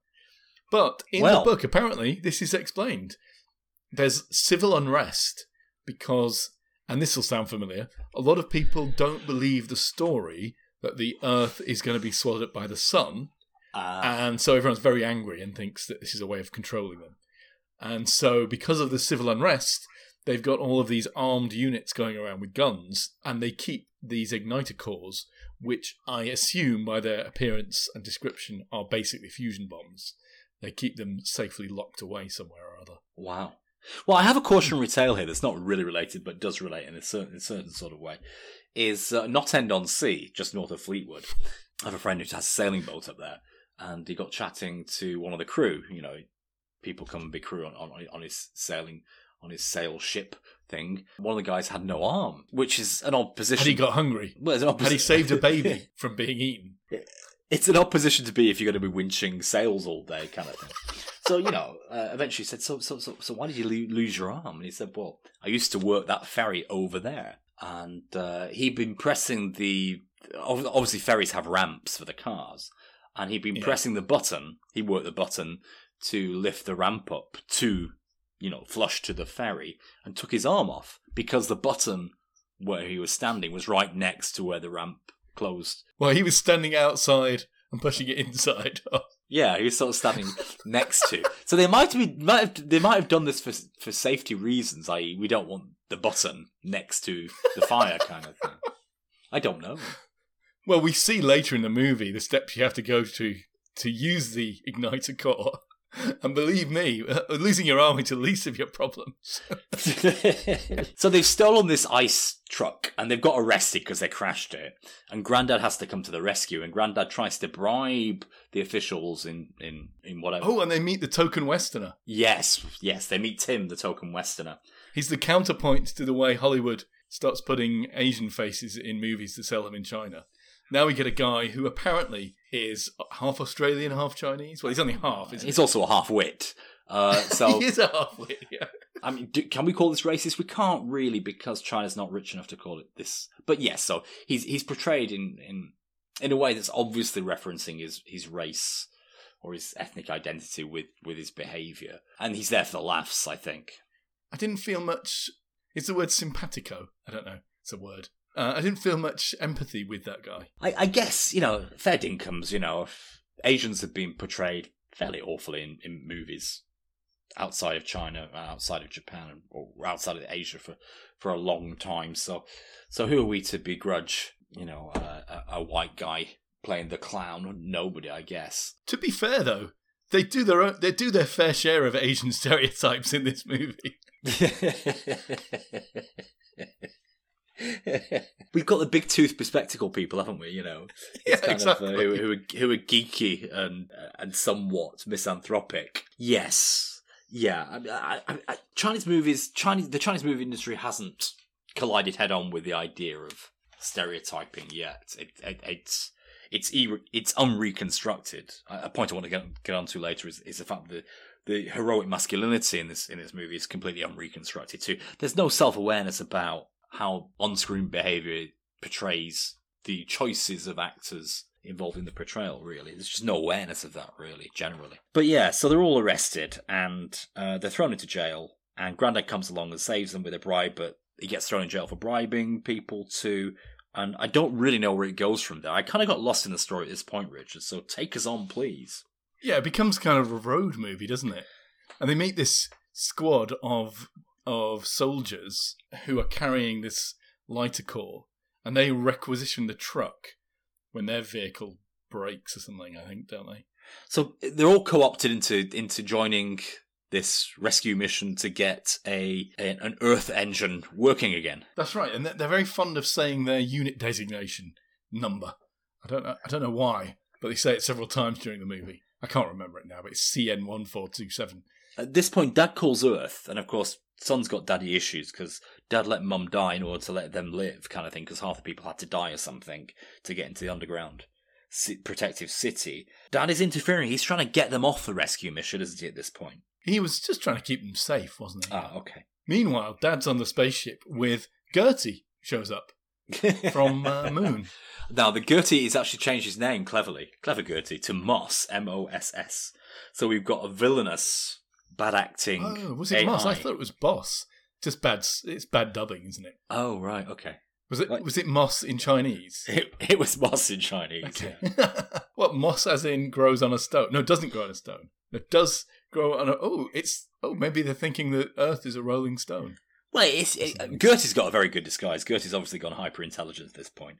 But in Well- the book, apparently, this is explained. There's civil unrest because, and this will sound familiar, a lot of people don't believe the story that the Earth is going to be swallowed up by the sun Uh, and so everyone's very angry and thinks that this is a way of controlling them. And so, because of the civil unrest, they've got all of these armed units going around with guns, and they keep these igniter cores, which I assume by their appearance and description are basically fusion bombs. They keep them safely locked away somewhere or other. Wow. Well, I have a cautionary tale here that's not really related, but does relate in a certain, in a certain sort of way. Is uh, Knott End on Sea, just north of Fleetwood. I have a friend who has a sailing boat up there, and he got chatting to one of the crew. You know, people come and be crew on, on, on his sailing on his sail ship thing. One of the guys had no arm, which is an odd position. Had he got hungry? well, it's an odd Had he saved a baby from being eaten? It's an odd position to be if you're going to be winching sails all day, kind of thing. So you know, uh, eventually he said, so, so, so, so why did you lo- lose your arm? And he said, well, I used to work that ferry over there, and uh, he'd been pressing the. Obviously, ferries have ramps for the cars, and he'd been Yeah. pressing the button. He worked the button to lift the ramp up to, you know, flush to the ferry, and took his arm off because the button where he was standing was right next to where the ramp closed. Well, he was standing outside and pushing it inside. Oh. Yeah, he was sort of standing next to. So they might have, been, might have they might have done this for for safety reasons. I.e., we don't want the button next to the fire, kind of thing. I don't know. well, we see later in the movie the steps you have to go to to use the igniter core. And believe me, losing your arm is the least of your problems. so they've stolen this ice truck and they've got arrested because they crashed it. And Grandad has to come to the rescue. And Grandad tries to bribe the officials in in in whatever. Oh, and they meet the token Westerner. Yes, yes. They meet Tim, the token Westerner. He's the counterpoint to the way Hollywood starts putting Asian faces in movies to sell them in China. Now we get a guy who apparently is half Australian, half Chinese. Well, he's only half, isn't He's he? also a half wit. Uh, so he is a half wit, yeah. I mean, do, can we call this racist? We can't really because China's not rich enough to call it this. But yes, so he's he's portrayed in in in a way that's obviously referencing his his race or his ethnic identity with with his behaviour, and he's there for the laughs. I think. I didn't feel much. Is the word simpatico? I don't know. It's a word. Uh, I didn't feel much empathy with that guy. I, I guess you know fair incomes. You know, Asians have been portrayed fairly awfully in, in movies outside of China, outside of Japan, or outside of Asia for for a long time. So, so who are we to begrudge? You know, uh, a, a white guy playing the clown? Nobody, I guess. To be fair, though, they do their own, they do their fair share of Asian stereotypes in this movie. We've got the big tooth bespectacle people, haven't we? You know, Yeah, exactly. Of, uh, who, who, are, who are geeky and uh, and somewhat misanthropic. Yes, yeah. I, I, I, Chinese movies, Chinese the Chinese movie industry hasn't collided head on with the idea of stereotyping yet. It, it, it's it's e- it's unreconstructed. A a point I want to get get onto later is, is the fact that the heroic masculinity in this in this movie is completely unreconstructed too. There's no self awareness about how on screen behaviour portrays the choices of actors involved in the portrayal. Really, there's just no awareness of that really generally. But yeah, so they're all arrested and uh, they're thrown into jail. And Grandad comes along and saves them with a bribe, but he gets thrown in jail for bribing people too. And I don't really know where it goes from there. I kind of got lost in the story at this point, Richard. So take us on, please. Yeah, it becomes kind of a road movie, doesn't it? And they meet this squad of of soldiers who are carrying this lighter core, and they requisition the truck when their vehicle breaks or something. I think, don't they? So they're all co-opted into into joining this rescue mission to get a, a an Earth engine working again. That's right, and they're very fond of saying their unit designation number. I don't know. I don't know why, but they say it several times during the movie. I can't remember it now, but it's CN one four two seven. At this point, Dad calls Earth, and of course, Son's got daddy issues because Dad let Mum die in order to let them live, kind of thing. Because half the people had to die or something to get into the underground protective city. Dad is interfering. He's trying to get them off the rescue mission, isn't he? At this point. He was just trying to keep them safe, wasn't he? Ah, okay. Meanwhile, Dad's on the spaceship with GERTY shows up from uh, Moon. Now, the GERTY has actually changed his name cleverly, clever GERTY, to Moss, M O S S. So we've got a villainous, bad acting. Oh, was it Moss? I thought it was Boss. Just bad. It's bad dubbing, isn't it? Oh, right, okay. Was it? Like- Was it Moss in Chinese? It, it was Moss in Chinese. Okay. what Moss, as in grows on a stone? No, it doesn't grow on a stone. It does grow on. A, oh, it's oh maybe they're thinking that Earth is a rolling stone. Well, it's, it, GERTY's got a very good disguise. GERTY's obviously gone hyper intelligent at this point.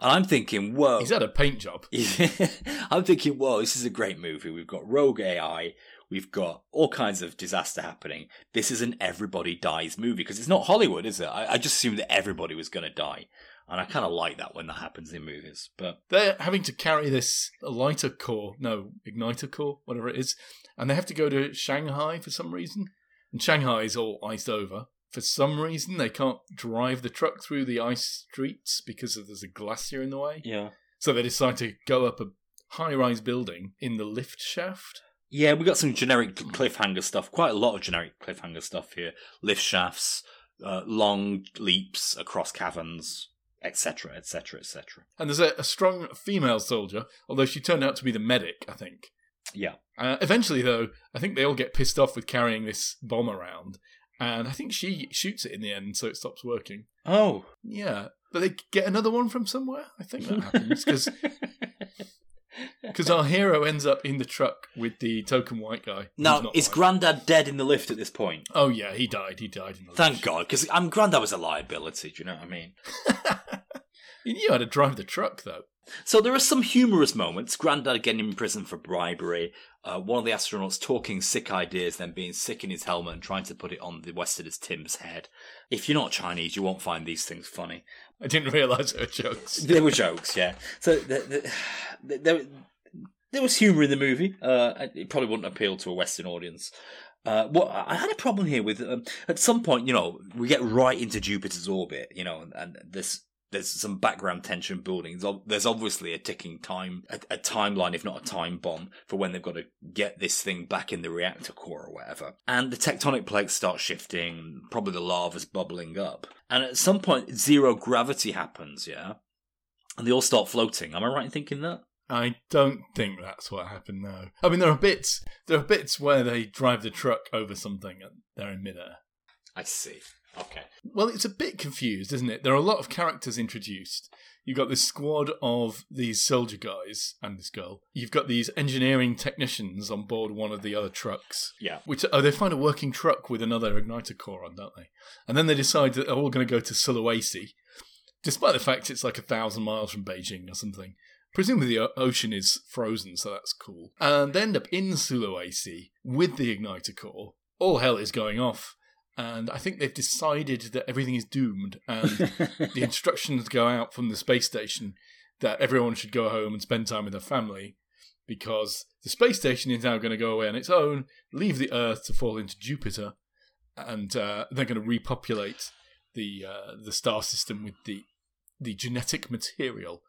And I'm thinking, whoa. He's had a paint job. I'm thinking, whoa, this is a great movie. We've got rogue AI. We've got all kinds of disaster happening. This is an everybody dies movie because it's not Hollywood, is it? I, I just assumed that everybody was going to die. And I kind of like that when that happens in movies. But they're having to carry this lighter core, no, igniter core, whatever it is. And they have to go to Shanghai for some reason. And Shanghai is all iced over for some reason they can't drive the truck through the ice streets because there's a glacier in the way. Yeah. So they decide to go up a high-rise building in the lift shaft. Yeah, we got some generic cliffhanger stuff. Quite a lot of generic cliffhanger stuff here. Lift shafts, uh, long leaps across caverns, etc., etc., etc. And there's a, a, strong female soldier, although she turned out to be the medic, I think. Yeah. Uh, eventually, though, I think they all get pissed off with carrying this bomb around, and I think she shoots it in the end, so it stops working. Oh, yeah, but they get another one from somewhere. I think that happens because because our hero ends up in the truck with the token white guy. Now, is white. Grandad dead in the lift at this point? Oh yeah, he died. He died in the Thank lift. God, because I'm Grandad was a liability. Do you know what I mean? you knew how to drive the truck, though. So there are some humorous moments. Grandad getting in prison for bribery. Uh, one of the astronauts talking sick ideas, then being sick in his helmet and trying to put it on the Westerners Tim's head. If you're not Chinese, you won't find these things funny. I didn't realise they were jokes. They were jokes, yeah. So the, the, the, there was humour in the movie. Uh, it probably wouldn't appeal to a Western audience. Uh, well, I had a problem here with um, at some point, you know, we get right into Jupiter's orbit, you know, and, and this there's some background tension building. There's obviously a ticking time, a, a, timeline, if not a time bomb, for when they've got to get this thing back in the reactor core or whatever. And the tectonic plates start shifting, probably the lava's bubbling up. And at some point, zero gravity happens, yeah? And they all start floating. Am I right in thinking that? I don't think that's what happened. No, I mean there are bits. There are bits where they drive the truck over something and they're in midair. I see. Okay. Well, it's a bit confused, isn't it? There are a lot of characters introduced. You've got this squad of these soldier guys and this girl. You've got these engineering technicians on board one of the other trucks. Yeah. Which oh, they find a working truck with another igniter core on, don't they? And then they decide that they're all going to go to Sulawesi, despite the fact it's like a thousand miles from Beijing or something. Presumably the ocean is frozen, so that's cool. And they end up in Sulawesi with the igniter core. All hell is going off and I think they've decided that everything is doomed, and the instructions go out from the space station that everyone should go home and spend time with their family because the space station is now going to go away on its own, leave the Earth to fall into Jupiter, and uh, they're going to repopulate the uh, the star system with the the genetic material,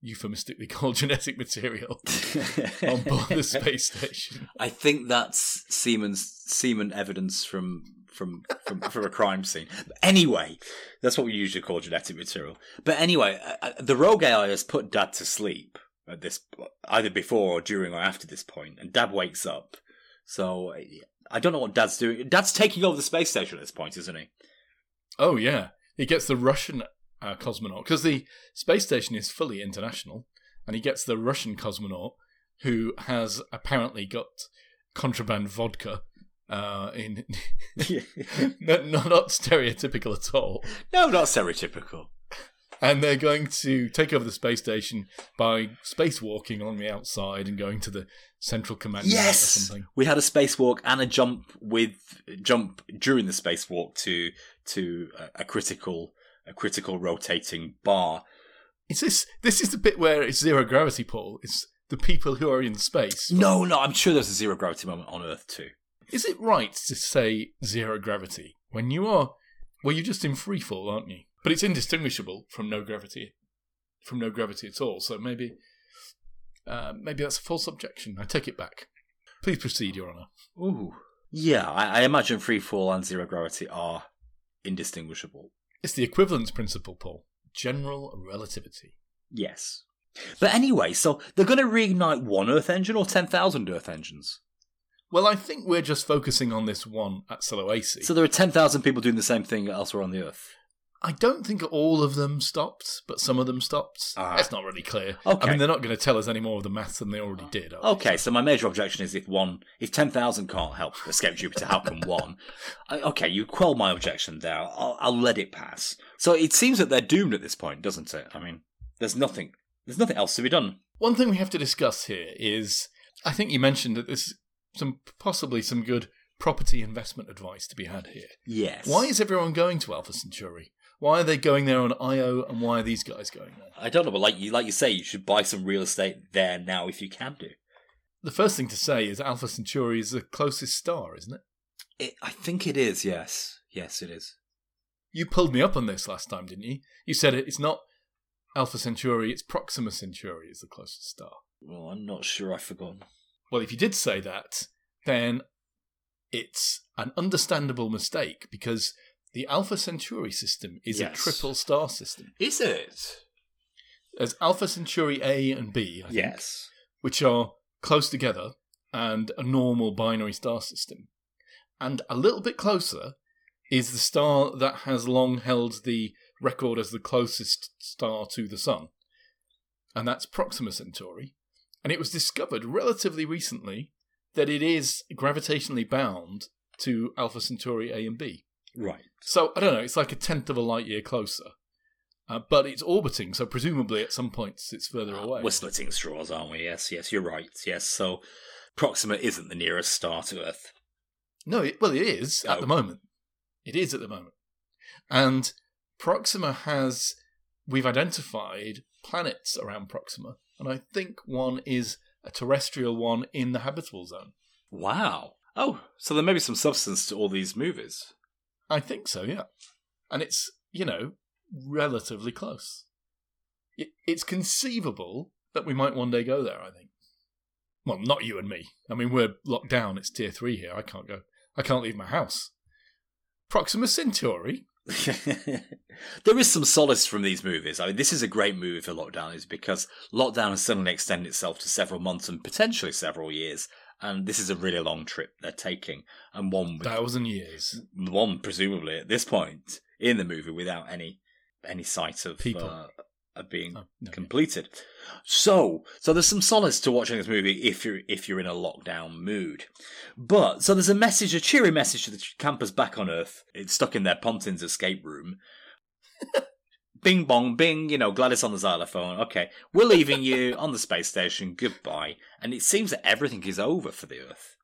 euphemistically called genetic material, on board the space station. I think that's Siemens semen evidence from from from, a crime scene. But anyway, that's what we usually call genetic material. But anyway, uh, uh, the rogue AI has put Dad to sleep at this either before or during or after this point, and Dad wakes up. So I don't know what Dad's doing. Dad's taking over the space station at this point, isn't he? Oh yeah, he gets the Russian uh, cosmonaut because the space station is fully international, and he gets the Russian cosmonaut who has apparently got contraband vodka uh, in not, not stereotypical at all. No, not stereotypical. And they're going to take over the space station by spacewalking along the outside and going to the central command yes! or something. We had a spacewalk and a jump with jump during the spacewalk to to a, a critical a critical rotating bar. Is this this is the bit where it's zero gravity, Paul? It's the people who are in space. No, no, I'm sure there's a zero gravity moment on Earth too. Is it right to say zero gravity when you are, well, you're just in free fall, aren't you? But it's indistinguishable from no gravity, from no gravity at all. So maybe, uh, maybe that's a false objection. I take it back. Please proceed, Your Honour. Ooh, yeah. I, I imagine free fall and zero gravity are indistinguishable. It's the equivalence principle, Paul. General relativity. Yes. But anyway, so they're going to reignite one Earth engine or 10,000 Earth engines? Well, I think we're just focusing on this one at Sulawesi. So there are 10,000 people doing the same thing elsewhere on the Earth. I don't think all of them stopped, but some of them stopped. Ah. That's not really clear. Okay. I mean, they're not going to tell us any more of the maths than they already did. they? Okay, so my major objection is if one, if ten thousand can't help escape Jupiter, how can one? I, okay, you quell my objection there. I'll, I'll let it pass. So it seems that they're doomed at this point, doesn't it? I mean, there's nothing, there's nothing else to be done. One thing we have to discuss here is I think you mentioned that there's some possibly some good property investment advice to be had here. Yes. Why is everyone going to Alpha Centauri? Why are they going there on IO and why are these guys going there? I don't know, but like you, like you say, you should buy some real estate there now if you can do. The first thing to say is Alpha Centauri is the closest star, isn't it? It, I think it is. Yes, yes, it is. You pulled me up on this last time, didn't you? You said it, it's not Alpha Centauri, it's Proxima Centauri is the closest star. Well, I'm not sure. I've forgotten. Well, if you did say that, then it's an understandable mistake because the Alpha Centauri system is a triple star system. Is it? There's Alpha Centauri A and B, I think, Yes. which are close together and a normal binary star system. And a little bit closer is the star that has long held the record as the closest star to the Sun. And that's Proxima Centauri. And it was discovered relatively recently that it is gravitationally bound to Alpha Centauri A and B. Right. So I don't know, it's like a tenth of a light year closer. Uh, but it's orbiting, so presumably at some points it's further away. We're splitting straws, aren't we? Yes, yes, you're right. Yes, so Proxima isn't the nearest star to Earth. No, it, well, it is at Oh. the moment. It is at the moment. And Proxima has, we've identified planets around Proxima, and I think one is a terrestrial one in the habitable zone. Wow. Oh, so there may be some substance to all these movies. I think so, yeah. And it's, you know, relatively close. It, it's conceivable that we might one day go there, I think. Well, not you and me. I mean, we're locked down. It's tier three here. I can't go. I can't leave my house. Proxima Centauri. there is some solace from these movies. I mean, this is a great movie for lockdown, is because lockdown has suddenly extended itself to several months and potentially several years. And this is a really long trip they're taking, and one Thousand years. one presumably at this point in the movie without any any sight of People. uh, of being Oh, no. completed. So, so there's some solace to watching this movie if you're if you're in a lockdown mood. But so there's a message, a cheery message to the campers back on Earth. It's stuck in their Pontin's escape room. bing bong bing, you know, Gladys on the xylophone. Okay, we're leaving you on the space station. Goodbye. And it seems that everything is over for the Earth.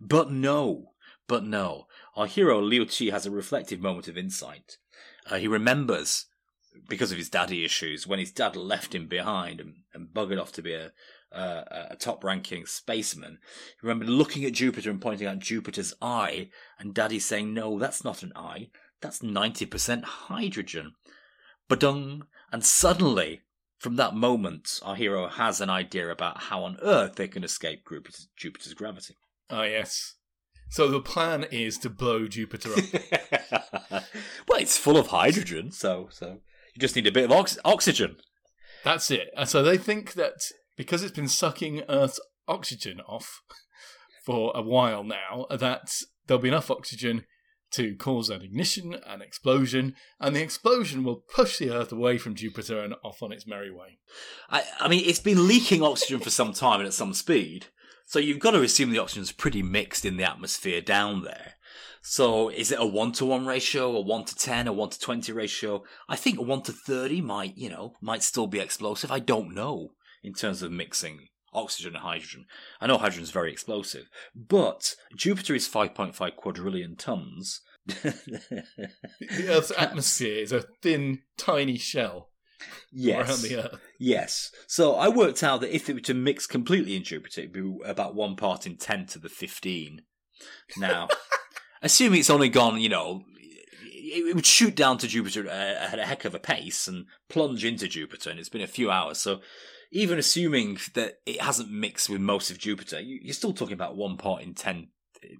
But no, but no. Our hero Liu Qi has a reflective moment of insight. Uh, he remembers because of his daddy issues, when his dad left him behind and, and buggered off to be a, a, a top ranking spaceman, he remembered looking at Jupiter and pointing out Jupiter's eye, and daddy saying, No, that's not an eye, that's 90% hydrogen. Badung! And suddenly, from that moment, our hero has an idea about how on Earth they can escape Jupiter's, Jupiter's gravity. Ah, yes. So the plan is to blow Jupiter up. well, it's full of hydrogen, so so you just need a bit of ox- oxygen. That's it. And so they think that because it's been sucking Earth's oxygen off for a while now, that there'll be enough oxygen to cause an ignition, an explosion, and the explosion will push the Earth away from Jupiter and off on its merry way. I, I mean, it's been leaking oxygen for some time and at some speed, so you've got to assume the oxygen's pretty mixed in the atmosphere down there. So is it a one to one ratio, a one to ten, a one to twenty ratio? I think a one to thirty might, you know, might still be explosive. I don't know in terms of mixing oxygen and hydrogen. I know hydrogen's very explosive, but Jupiter is five point five quadrillion tons. The Earth's atmosphere is a thin, tiny shell yes. around the Earth. Yes. So I worked out that if it were to mix completely in Jupiter, it'd be about one part in 10 to the 15. Now, assuming it's only gone, you know, it would shoot down to Jupiter at a heck of a pace and plunge into Jupiter, and it's been a few hours. So even assuming that it hasn't mixed with most of Jupiter, you- you're still talking about one part in 10.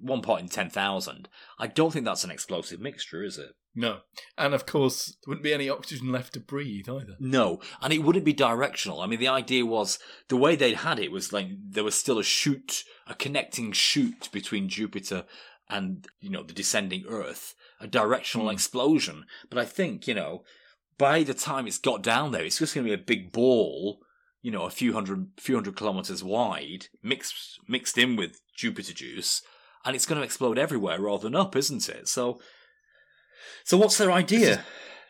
One part in 10,000. I don't think that's an explosive mixture, is it? No. And of course, there wouldn't be any oxygen left to breathe either. No, and it wouldn't be directional. I mean, the idea was the way they'd had it was like there was still a shoot, a connecting shoot between Jupiter and you know the descending Earth, a directional Hmm. explosion. But I think, you know, by the time it's got down there, it's just going to be a big ball, you know, a few hundred, few hundred kilometers wide, mixed, mixed in with Jupiter juice, and it's going to explode everywhere rather than up, isn't it? So, so what's their idea?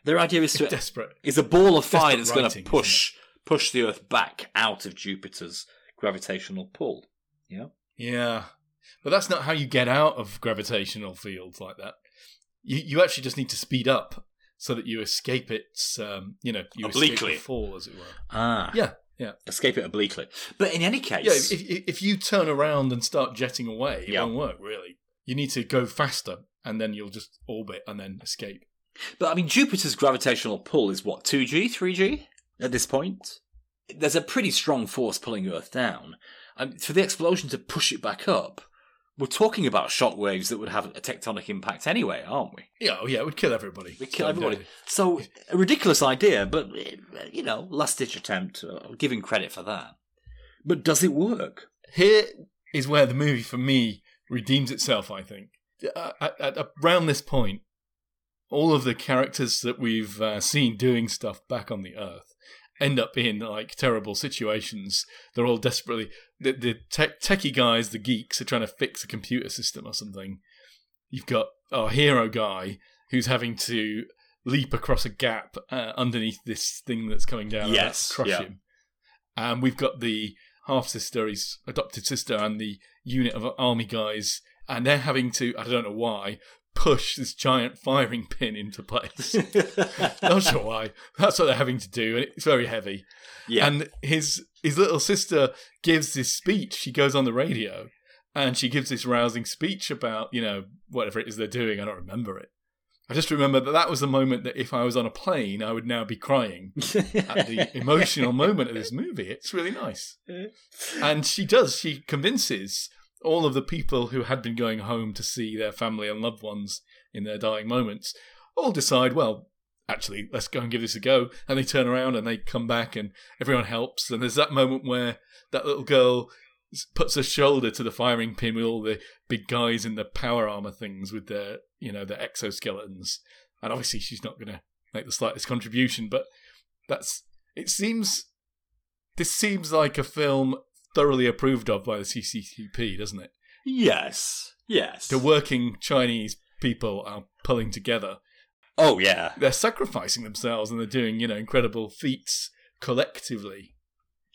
Their idea is to Desperate. is a ball of fire that's going to push push the Earth back out of Jupiter's gravitational pull. Yeah. Yeah. But that's not how you get out of gravitational fields like that. You you actually just need to speed up so that you escape its um, you know, you escape Obliquely. the fall as it were. Ah. Yeah, yeah. Escape it obliquely. But in any case, Yeah, if, if you turn around and start jetting away, it Yeah. won't work really. You need to go faster and then you'll just orbit and then escape. but I mean, Jupiter's gravitational pull is what two G, three G at this point. There's a pretty strong force pulling Earth down, and for the explosion to push it back up, we're talking about shock waves that would have a tectonic impact anyway, aren't we? Yeah, oh yeah, it would kill everybody. We kill everybody. So a ridiculous idea, but you know, last ditch attempt. Uh, giving credit for that. But does it work? Here is where the movie for me redeems itself, I think. Uh, At, at, around this point, all of the characters that we've uh, seen doing stuff back on the Earth end up in like terrible situations. They're all desperately the the tech, techie guys, the geeks, are trying to fix a computer system or something. You've got our hero guy who's having to leap across a gap uh, underneath this thing that's coming down. and Yes, crush yeah. him. And we've got the half sister, his adopted sister, and the unit of army guys, and they're having to, I don't know why, push this giant firing pin into place. Not sure why. That's what they're having to do, and it's very heavy. yeah. And his his little sister gives this speech. She goes on the radio, and she gives this rousing speech about you know whatever it is they're doing. I don't remember it. I just remember that that was the moment that if I was on a plane, I would now be crying at the emotional moment of this movie. It's really nice. And she does. She convinces all of the people who had been going home to see their family and loved ones in their dying moments all decide, well, actually, let's go and give this a go. And they turn around and they come back and everyone helps. And there's that moment where that little girl puts her shoulder to the firing pin with all the big guys in the power armor things with their, you know, their exoskeletons. And obviously she's not going to make the slightest contribution, but that's, it seems, this seems like a film thoroughly approved of by the CCTP, doesn't it? yes. Yes. The working Chinese people are pulling together. oh yeah. They're sacrificing themselves and they're doing, you know, incredible feats collectively.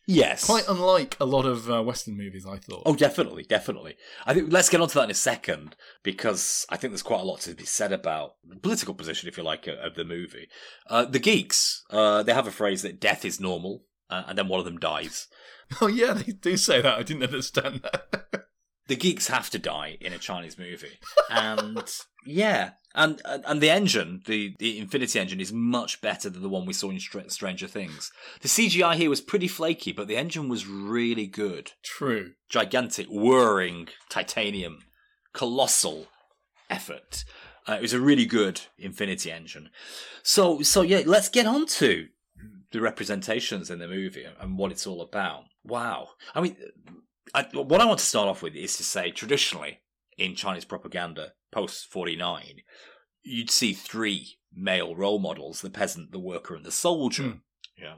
Yes. Quite unlike a lot of uh, Western movies, I thought. Oh, definitely, definitely. I think let's get onto that in a second because I think there's quite a lot to be said about the political position, if you like, of of the movie. Uh, the geeks, uh, they have a phrase that death is normal, uh, and then one of them dies. Oh, yeah, they do say that. I didn't understand that. The geeks have to die in a Chinese movie, and yeah, and and the engine, the the Infinity engine, is much better than the one we saw in Str- Stranger Things. The CGI here was pretty flaky, but the engine was really good. True. gigantic, whirring titanium, colossal effort. Uh, it was a really good Infinity engine. So, so yeah, let's get on to the representations in the movie and what it's all about. Wow. I mean, I, what I want to start off with is to say, traditionally in Chinese propaganda post forty nine, you'd see three male role models: the peasant, the worker, and the soldier. Hmm. Yeah.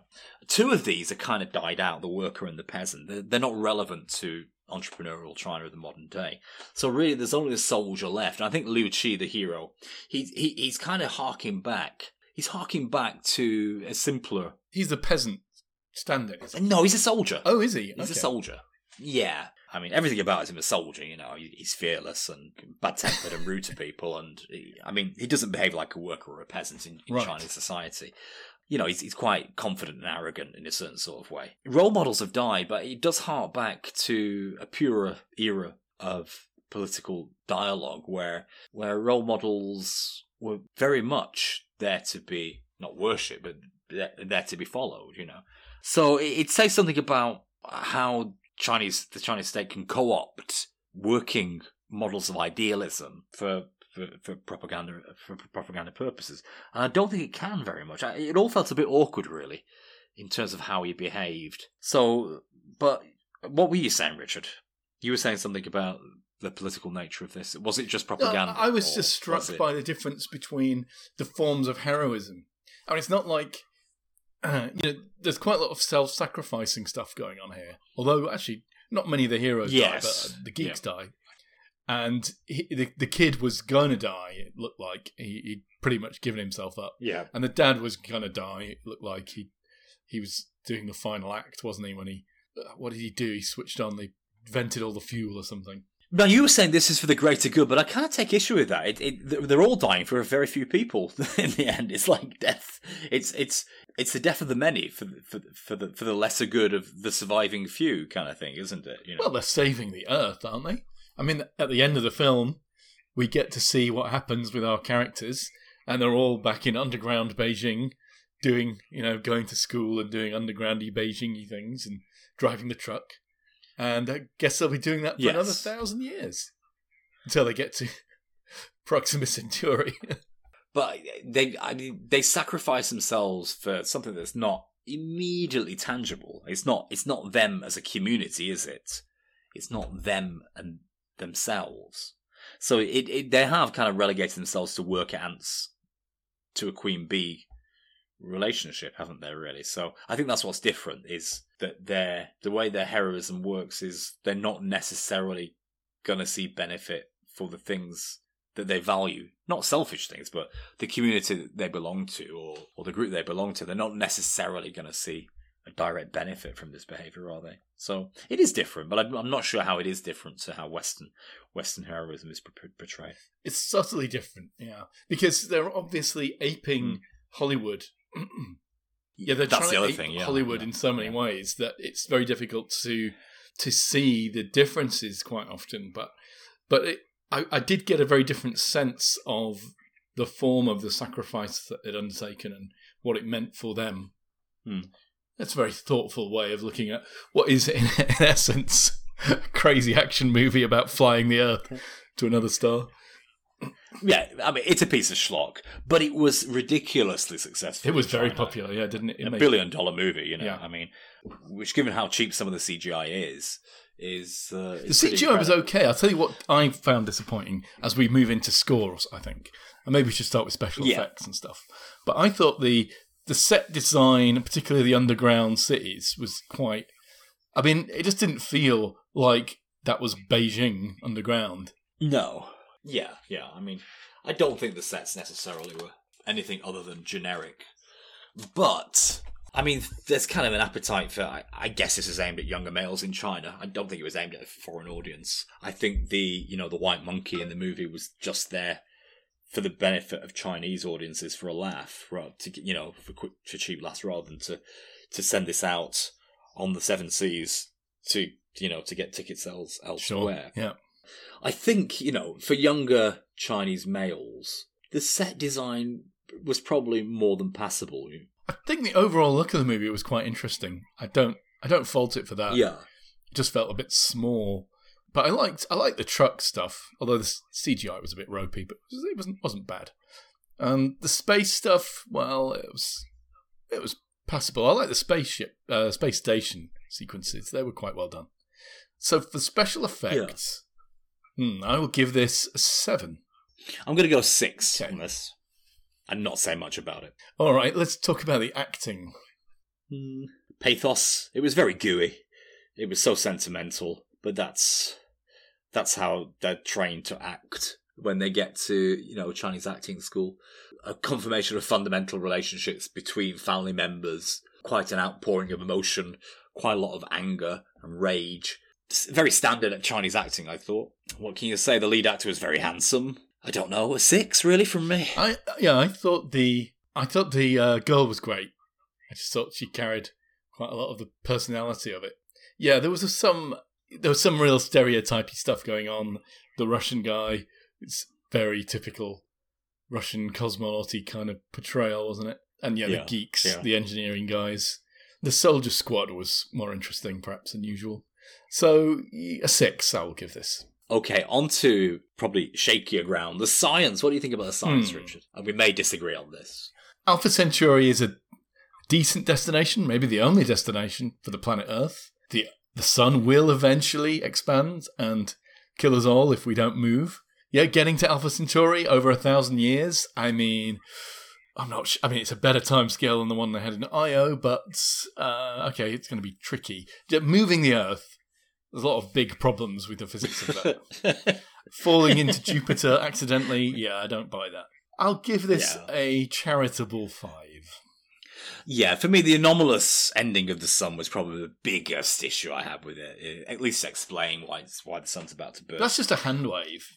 Two of these are kind of died out, the worker and the peasant. They're, they're not relevant to entrepreneurial China of the modern day. So really, there's only the soldier left. And I think Liu Qi, the hero, he, he he's kind of harking back. He's harking back to a simpler. He's the peasant standing. No, he's a soldier. Oh, is he? he's a soldier. Yeah. I mean, everything about him is a soldier, you know. He's fearless and bad tempered and rude to people. And he, I mean, he doesn't behave like a worker or a peasant in, in Right. Chinese society. You know, he's, he's quite confident and arrogant in a certain sort of way. Role models have died, but it does hark back to a purer era of political dialogue where where role models were very much there to be not worshipped, but there, to be followed. You know, so it, it says something about how Chinese the Chinese state can co-opt working models of idealism for. For, for propaganda for propaganda purposes, and I don't think it can very much. I- It all felt a bit awkward, really, in terms of how he behaved. So, but what were you saying, Richard? You were saying something about the political nature of this? Was it just No, propaganda? I was just struck was by the difference between the forms of heroism. I mean, it's not like uh, you know, there's quite a lot of self-sacrificing stuff going on here. Although, actually, not many of the heroes Yes. die, but the geeks die. And he, the the kid was gonna die. It looked like he, he'd pretty much given himself up. Yeah. And the dad was gonna die. It looked like he he was doing the final act, wasn't he? When he uh, what did he do? He switched on. They vented all the fuel or something. Now you were saying this is for the greater good, but I kind of take issue with that. It, it, they're all dying for a very few people. In the end, it's like death. It's it's it's the death of the many for for for the for the lesser good of the surviving few, kind of thing, isn't it? You know? Well, they're saving the Earth, aren't they? I mean, at the end of the film, we get to see what happens with our characters, and they're all back in underground Beijing, doing, you know, going to school and doing undergroundy Beijingy things and driving the truck. And I guess they'll be doing that for Yes. another thousand years until they get to Proxima Centauri. but they I mean, they sacrifice themselves for something that's not immediately tangible. It's not it's not them as a community, is it? It's not them and themselves. So it, it they have kind of relegated themselves to worker ants to a queen bee relationship, haven't they? Really. So I think that's what's different is that their the way their heroism works is they're not necessarily gonna see benefit for the things that they value, not selfish things, but the community that they belong to or, or the group they belong to, they're not necessarily going to see a direct benefit from this behavior, are they? So it is different, but I'm, I'm not sure how it is different to how Western Western heroism is portrayed. it's subtly different, yeah, because they're obviously aping Hmm. Hollywood. yeah, they're That's trying the to thing, yeah. Hollywood Yeah. in so many ways that it's very difficult to to see the differences quite often. But but it, I, I did get a very different sense of the form of the sacrifice that they'd undertaken and what it meant for them. Hmm. That's a very thoughtful way of looking at what is, in, in essence, a crazy action movie about flying the Earth to another star. Yeah, I mean it's a piece of schlock, but it was ridiculously successful. It was very China. popular, yeah, didn't it? It a billion dollar movie, you know. Yeah. I mean, which given how cheap some of the CGI is, is uh, The CGI was okay. I'll tell you what I found disappointing as we move into scores, I think. And maybe we should start with special Yeah. effects and stuff. But I thought the the set design, particularly the underground cities, was quite I mean, it just didn't feel like that was Beijing underground. No. Yeah, yeah. I mean, I don't think the sets necessarily were anything other than generic. But, I mean, there's kind of an appetite for, I, I guess this is aimed at younger males in China. I don't think it was aimed at a foreign audience. I think the, you know, the white monkey in the movie was just there for the benefit of Chinese audiences for a laugh, rather to, you know, for quick, for cheap laughs rather than to, to send this out on the seven seas to, you know, to get ticket sales elsewhere. Yeah. I think, you know, for younger Chinese males, the set design was probably more than passable. I think the overall look of the movie was quite interesting. I don't I don't fault it for that. yeah. It just felt a bit small. But I liked I liked the truck stuff, although the CGI was a bit ropey, but it wasn't wasn't bad. Um, the space stuff, well, it was it was passable. I like the spaceship, uh, space station sequences; they were quite well done. So for special effects, hmm, I will give this a seven. I'm going to go six Okay. on this and not say much about it. All right, let's talk about the acting. Pathos, it was very gooey. It was so sentimental, but that's that's how they're trained to act when they get to, you know, Chinese acting school. A confirmation of fundamental relationships between family members, quite an outpouring of emotion, quite a lot of anger and rage. Very standard at Chinese acting, I thought. What can you say? The lead actor was very handsome. I don't know, a six really from me. I yeah, I thought the I thought the uh, girl was great. I just thought she carried quite a lot of the personality of it. Yeah, there was a, some there was some real stereotypy stuff going on. The Russian guy, it's very typical Russian cosmonauty kind of portrayal, wasn't it? And yeah, Yeah, the geeks, yeah. the engineering guys. The soldier squad was more interesting, perhaps, than usual. So a six, I will give this. Okay, on to probably shakier ground. The science. What do you think about the science, Hmm. Richard? And we may disagree on this. Alpha Centauri is a decent destination, maybe the only destination for the planet Earth. The the sun will eventually expand and kill us all if we don't move. Yeah, getting to Alpha Centauri over a thousand years. I mean, I'm not. Sh- I mean, it's a better time scale than the one they had in Io, but uh, okay, it's going to be tricky. Moving the Earth. There's a lot of big problems with the physics of that. Falling into Jupiter accidentally. Yeah, I don't buy that. I'll give this Yeah. a charitable five. Yeah, for me, the anomalous ending of the sun was probably the biggest issue I had with it. It- At least explain why it's, why the sun's about to burst. That's just a hand wave.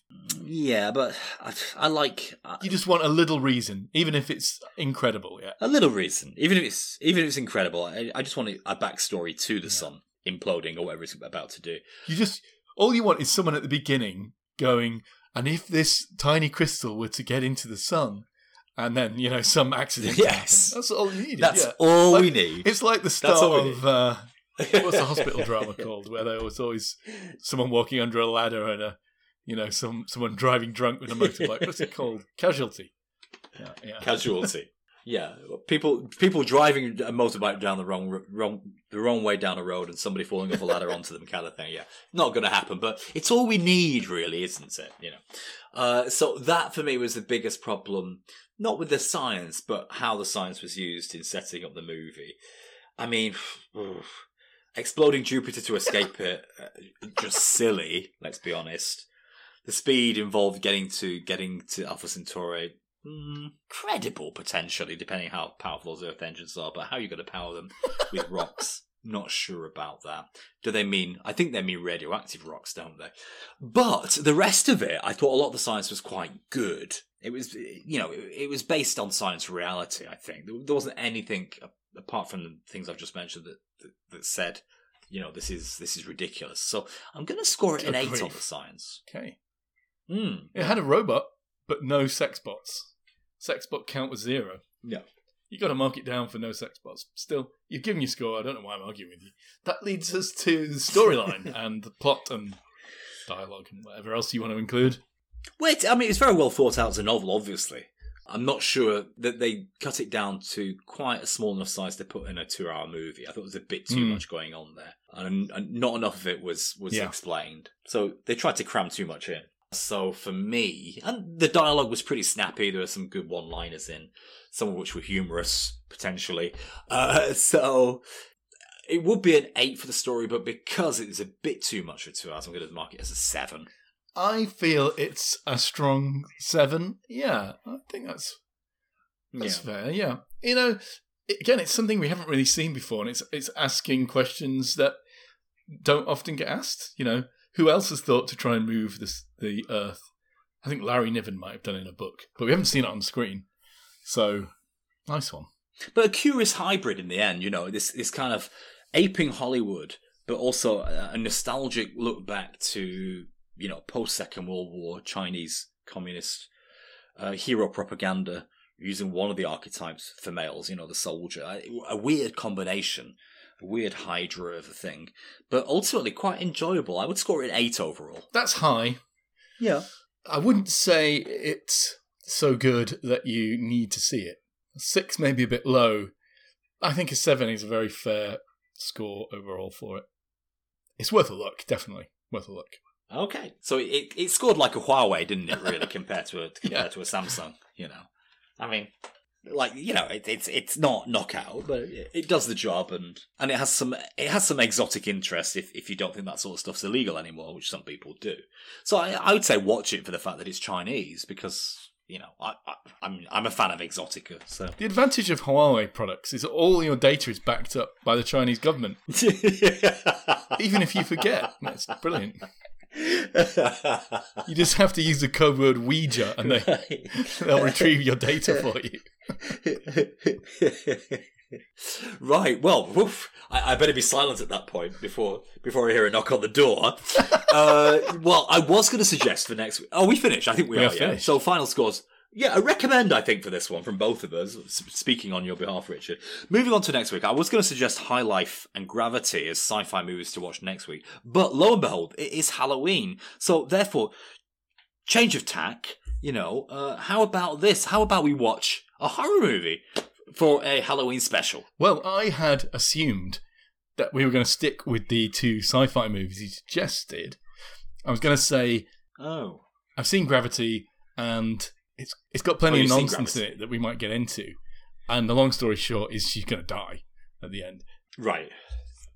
yeah, but I, I like uh, You just want a little reason, even if it's incredible. Yeah. a little reason, even if it's even if it's incredible. I, I just want a, a backstory to the sun imploding or whatever it's about to do. You just all you want is someone at the beginning going, and if this tiny crystal were to get into the sun, and then you know some accident. Yes. happen. that's all you need. That's yeah. all we need. It's like the start of uh, what's the hospital drama called, where there was always someone walking under a ladder and a, you know, some someone driving drunk with a motorbike. What's it called? Casualty. Yeah, yeah. Casualty. Yeah, people people driving a motorbike down the wrong wrong the wrong way down a road and somebody falling off a ladder onto them, kind of thing. Yeah, not going to happen, but it's all we need, really, isn't it? You know. Uh, so that for me was the biggest problem, not with the science, but how the science was used in setting up the movie. I mean, exploding Jupiter to escape it, uh, just silly. Let's be honest. The speed involved getting to getting to Alpha Centauri, mm, credible potentially, depending how powerful those Earth engines are. But how you going to power them with rocks? Not sure about that. Do they mean? I think they mean radioactive rocks, don't they? But the rest of it, I thought a lot of the science was quite good. It was, you know, it, it was based on science reality. I think there, there wasn't anything apart from the things I've just mentioned that that, that said, you know, this is this is ridiculous. So I'm going to score it an eight on the science. Okay. Hmm. It had a robot, but no sex bots. Sex bot count was zero. No. You got to mark it down for no sex bots. Still, you've given your score. I don't know why I'm arguing with you. That leads us to the storyline and the plot and dialogue and whatever else you want to include. Wait, I mean, it's very well thought out as a novel, obviously. I'm not sure that they cut it down to quite a small enough size to put in a two-hour movie. I thought there was a bit too Hmm. much going on there, and, and not enough of it was was Yeah. explained. So they tried to cram too much in. So for me, and the dialogue was pretty snappy. There were some good one-liners in, some of which were humorous potentially. Uh, so it would be an eight for the story, but because it was a bit too much for two hours, I'm going to mark it as a seven. I feel it's a strong seven. Yeah, I think that's that's fair. Yeah, you know, again, it's something we haven't really seen before, and it's it's asking questions that don't often get asked. You know, who else has thought to try and move this the Earth? I think Larry Niven might have done it in a book, but we haven't seen it on screen. So, nice one. but a curious hybrid in the end. You know, this this kind of aping Hollywood, but also a, nostalgic look back to you know post Second World War Chinese communist uh, hero propaganda using one of the archetypes for males. You know, the soldier. A, a weird combination. A weird hydra of a thing, but ultimately quite enjoyable. I would score it an eight overall. That's high. Yeah, I wouldn't say it's so good that you need to see it. A six may be a bit low. I think a seven is a very fair score overall for it. It's worth a look, definitely worth a look. Okay, so it it scored like a Huawei, didn't it? Really, compared to a compared Yeah. to a Samsung. You know, I mean, like you know, it, it's it's not knockout, but it, it does the job, and and it has some it has some exotic interest. If if you don't think that sort of stuff's illegal anymore, which some people do, so I, I would say watch it for the fact that it's Chinese because you know I, I I'm I'm a fan of exotica. So The advantage of Huawei products is that all your data is backed up by the Chinese government, even if you forget. That's brilliant. You just have to use the code word Ouija and they, they'll retrieve your data for you. right. Well, woof, I, I better be silent at that point before before I hear a knock on the door. uh, well, I was going to suggest for next week. Oh, we finished. I think we, We are. are Yeah. finished. So final scores. Yeah, I recommend. I think for this one from both of us. Speaking on your behalf, Richard. Moving on to next week, I was going to suggest High Life and Gravity as sci-fi movies to watch next week, but lo and behold, it is Halloween. So therefore, change of tack. You know, uh, how about this? How about we watch a horror movie for a Halloween special? Well, I had assumed that we were going to stick with the two sci fi movies you suggested. I was going to say Oh. I've seen Gravity, and it's it's got plenty Oh, of nonsense in it that we might get into. And the long story short is she's going to die at the end. Right.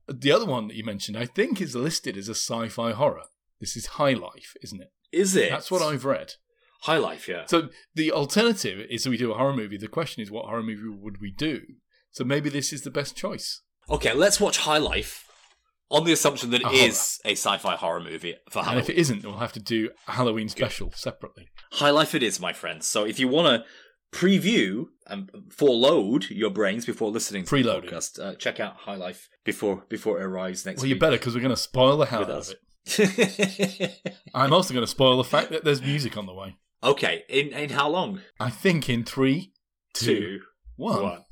The other one that you mentioned, I think, is listed as a sci-fi horror. This is High Life, isn't it? Is it? That's what I've read. High Life, yeah. So the alternative is we do a horror movie. The question is, what horror movie would we do? So maybe this is the best choice. Okay, let's watch High Life on the assumption that it A is a sci-fi horror movie for And Halloween. if it isn't, we'll have to do a Halloween special separately. High Life it is, my friends. So if you want to preview and foreload your brains before listening to the podcast, uh, check out High Life before before it arrives next week. Well, you better because we're going to spoil the hell out us. of it. I'm also going to spoil the fact that there's music on the way. okay, in in how long? I think in three, two, Two, one. one.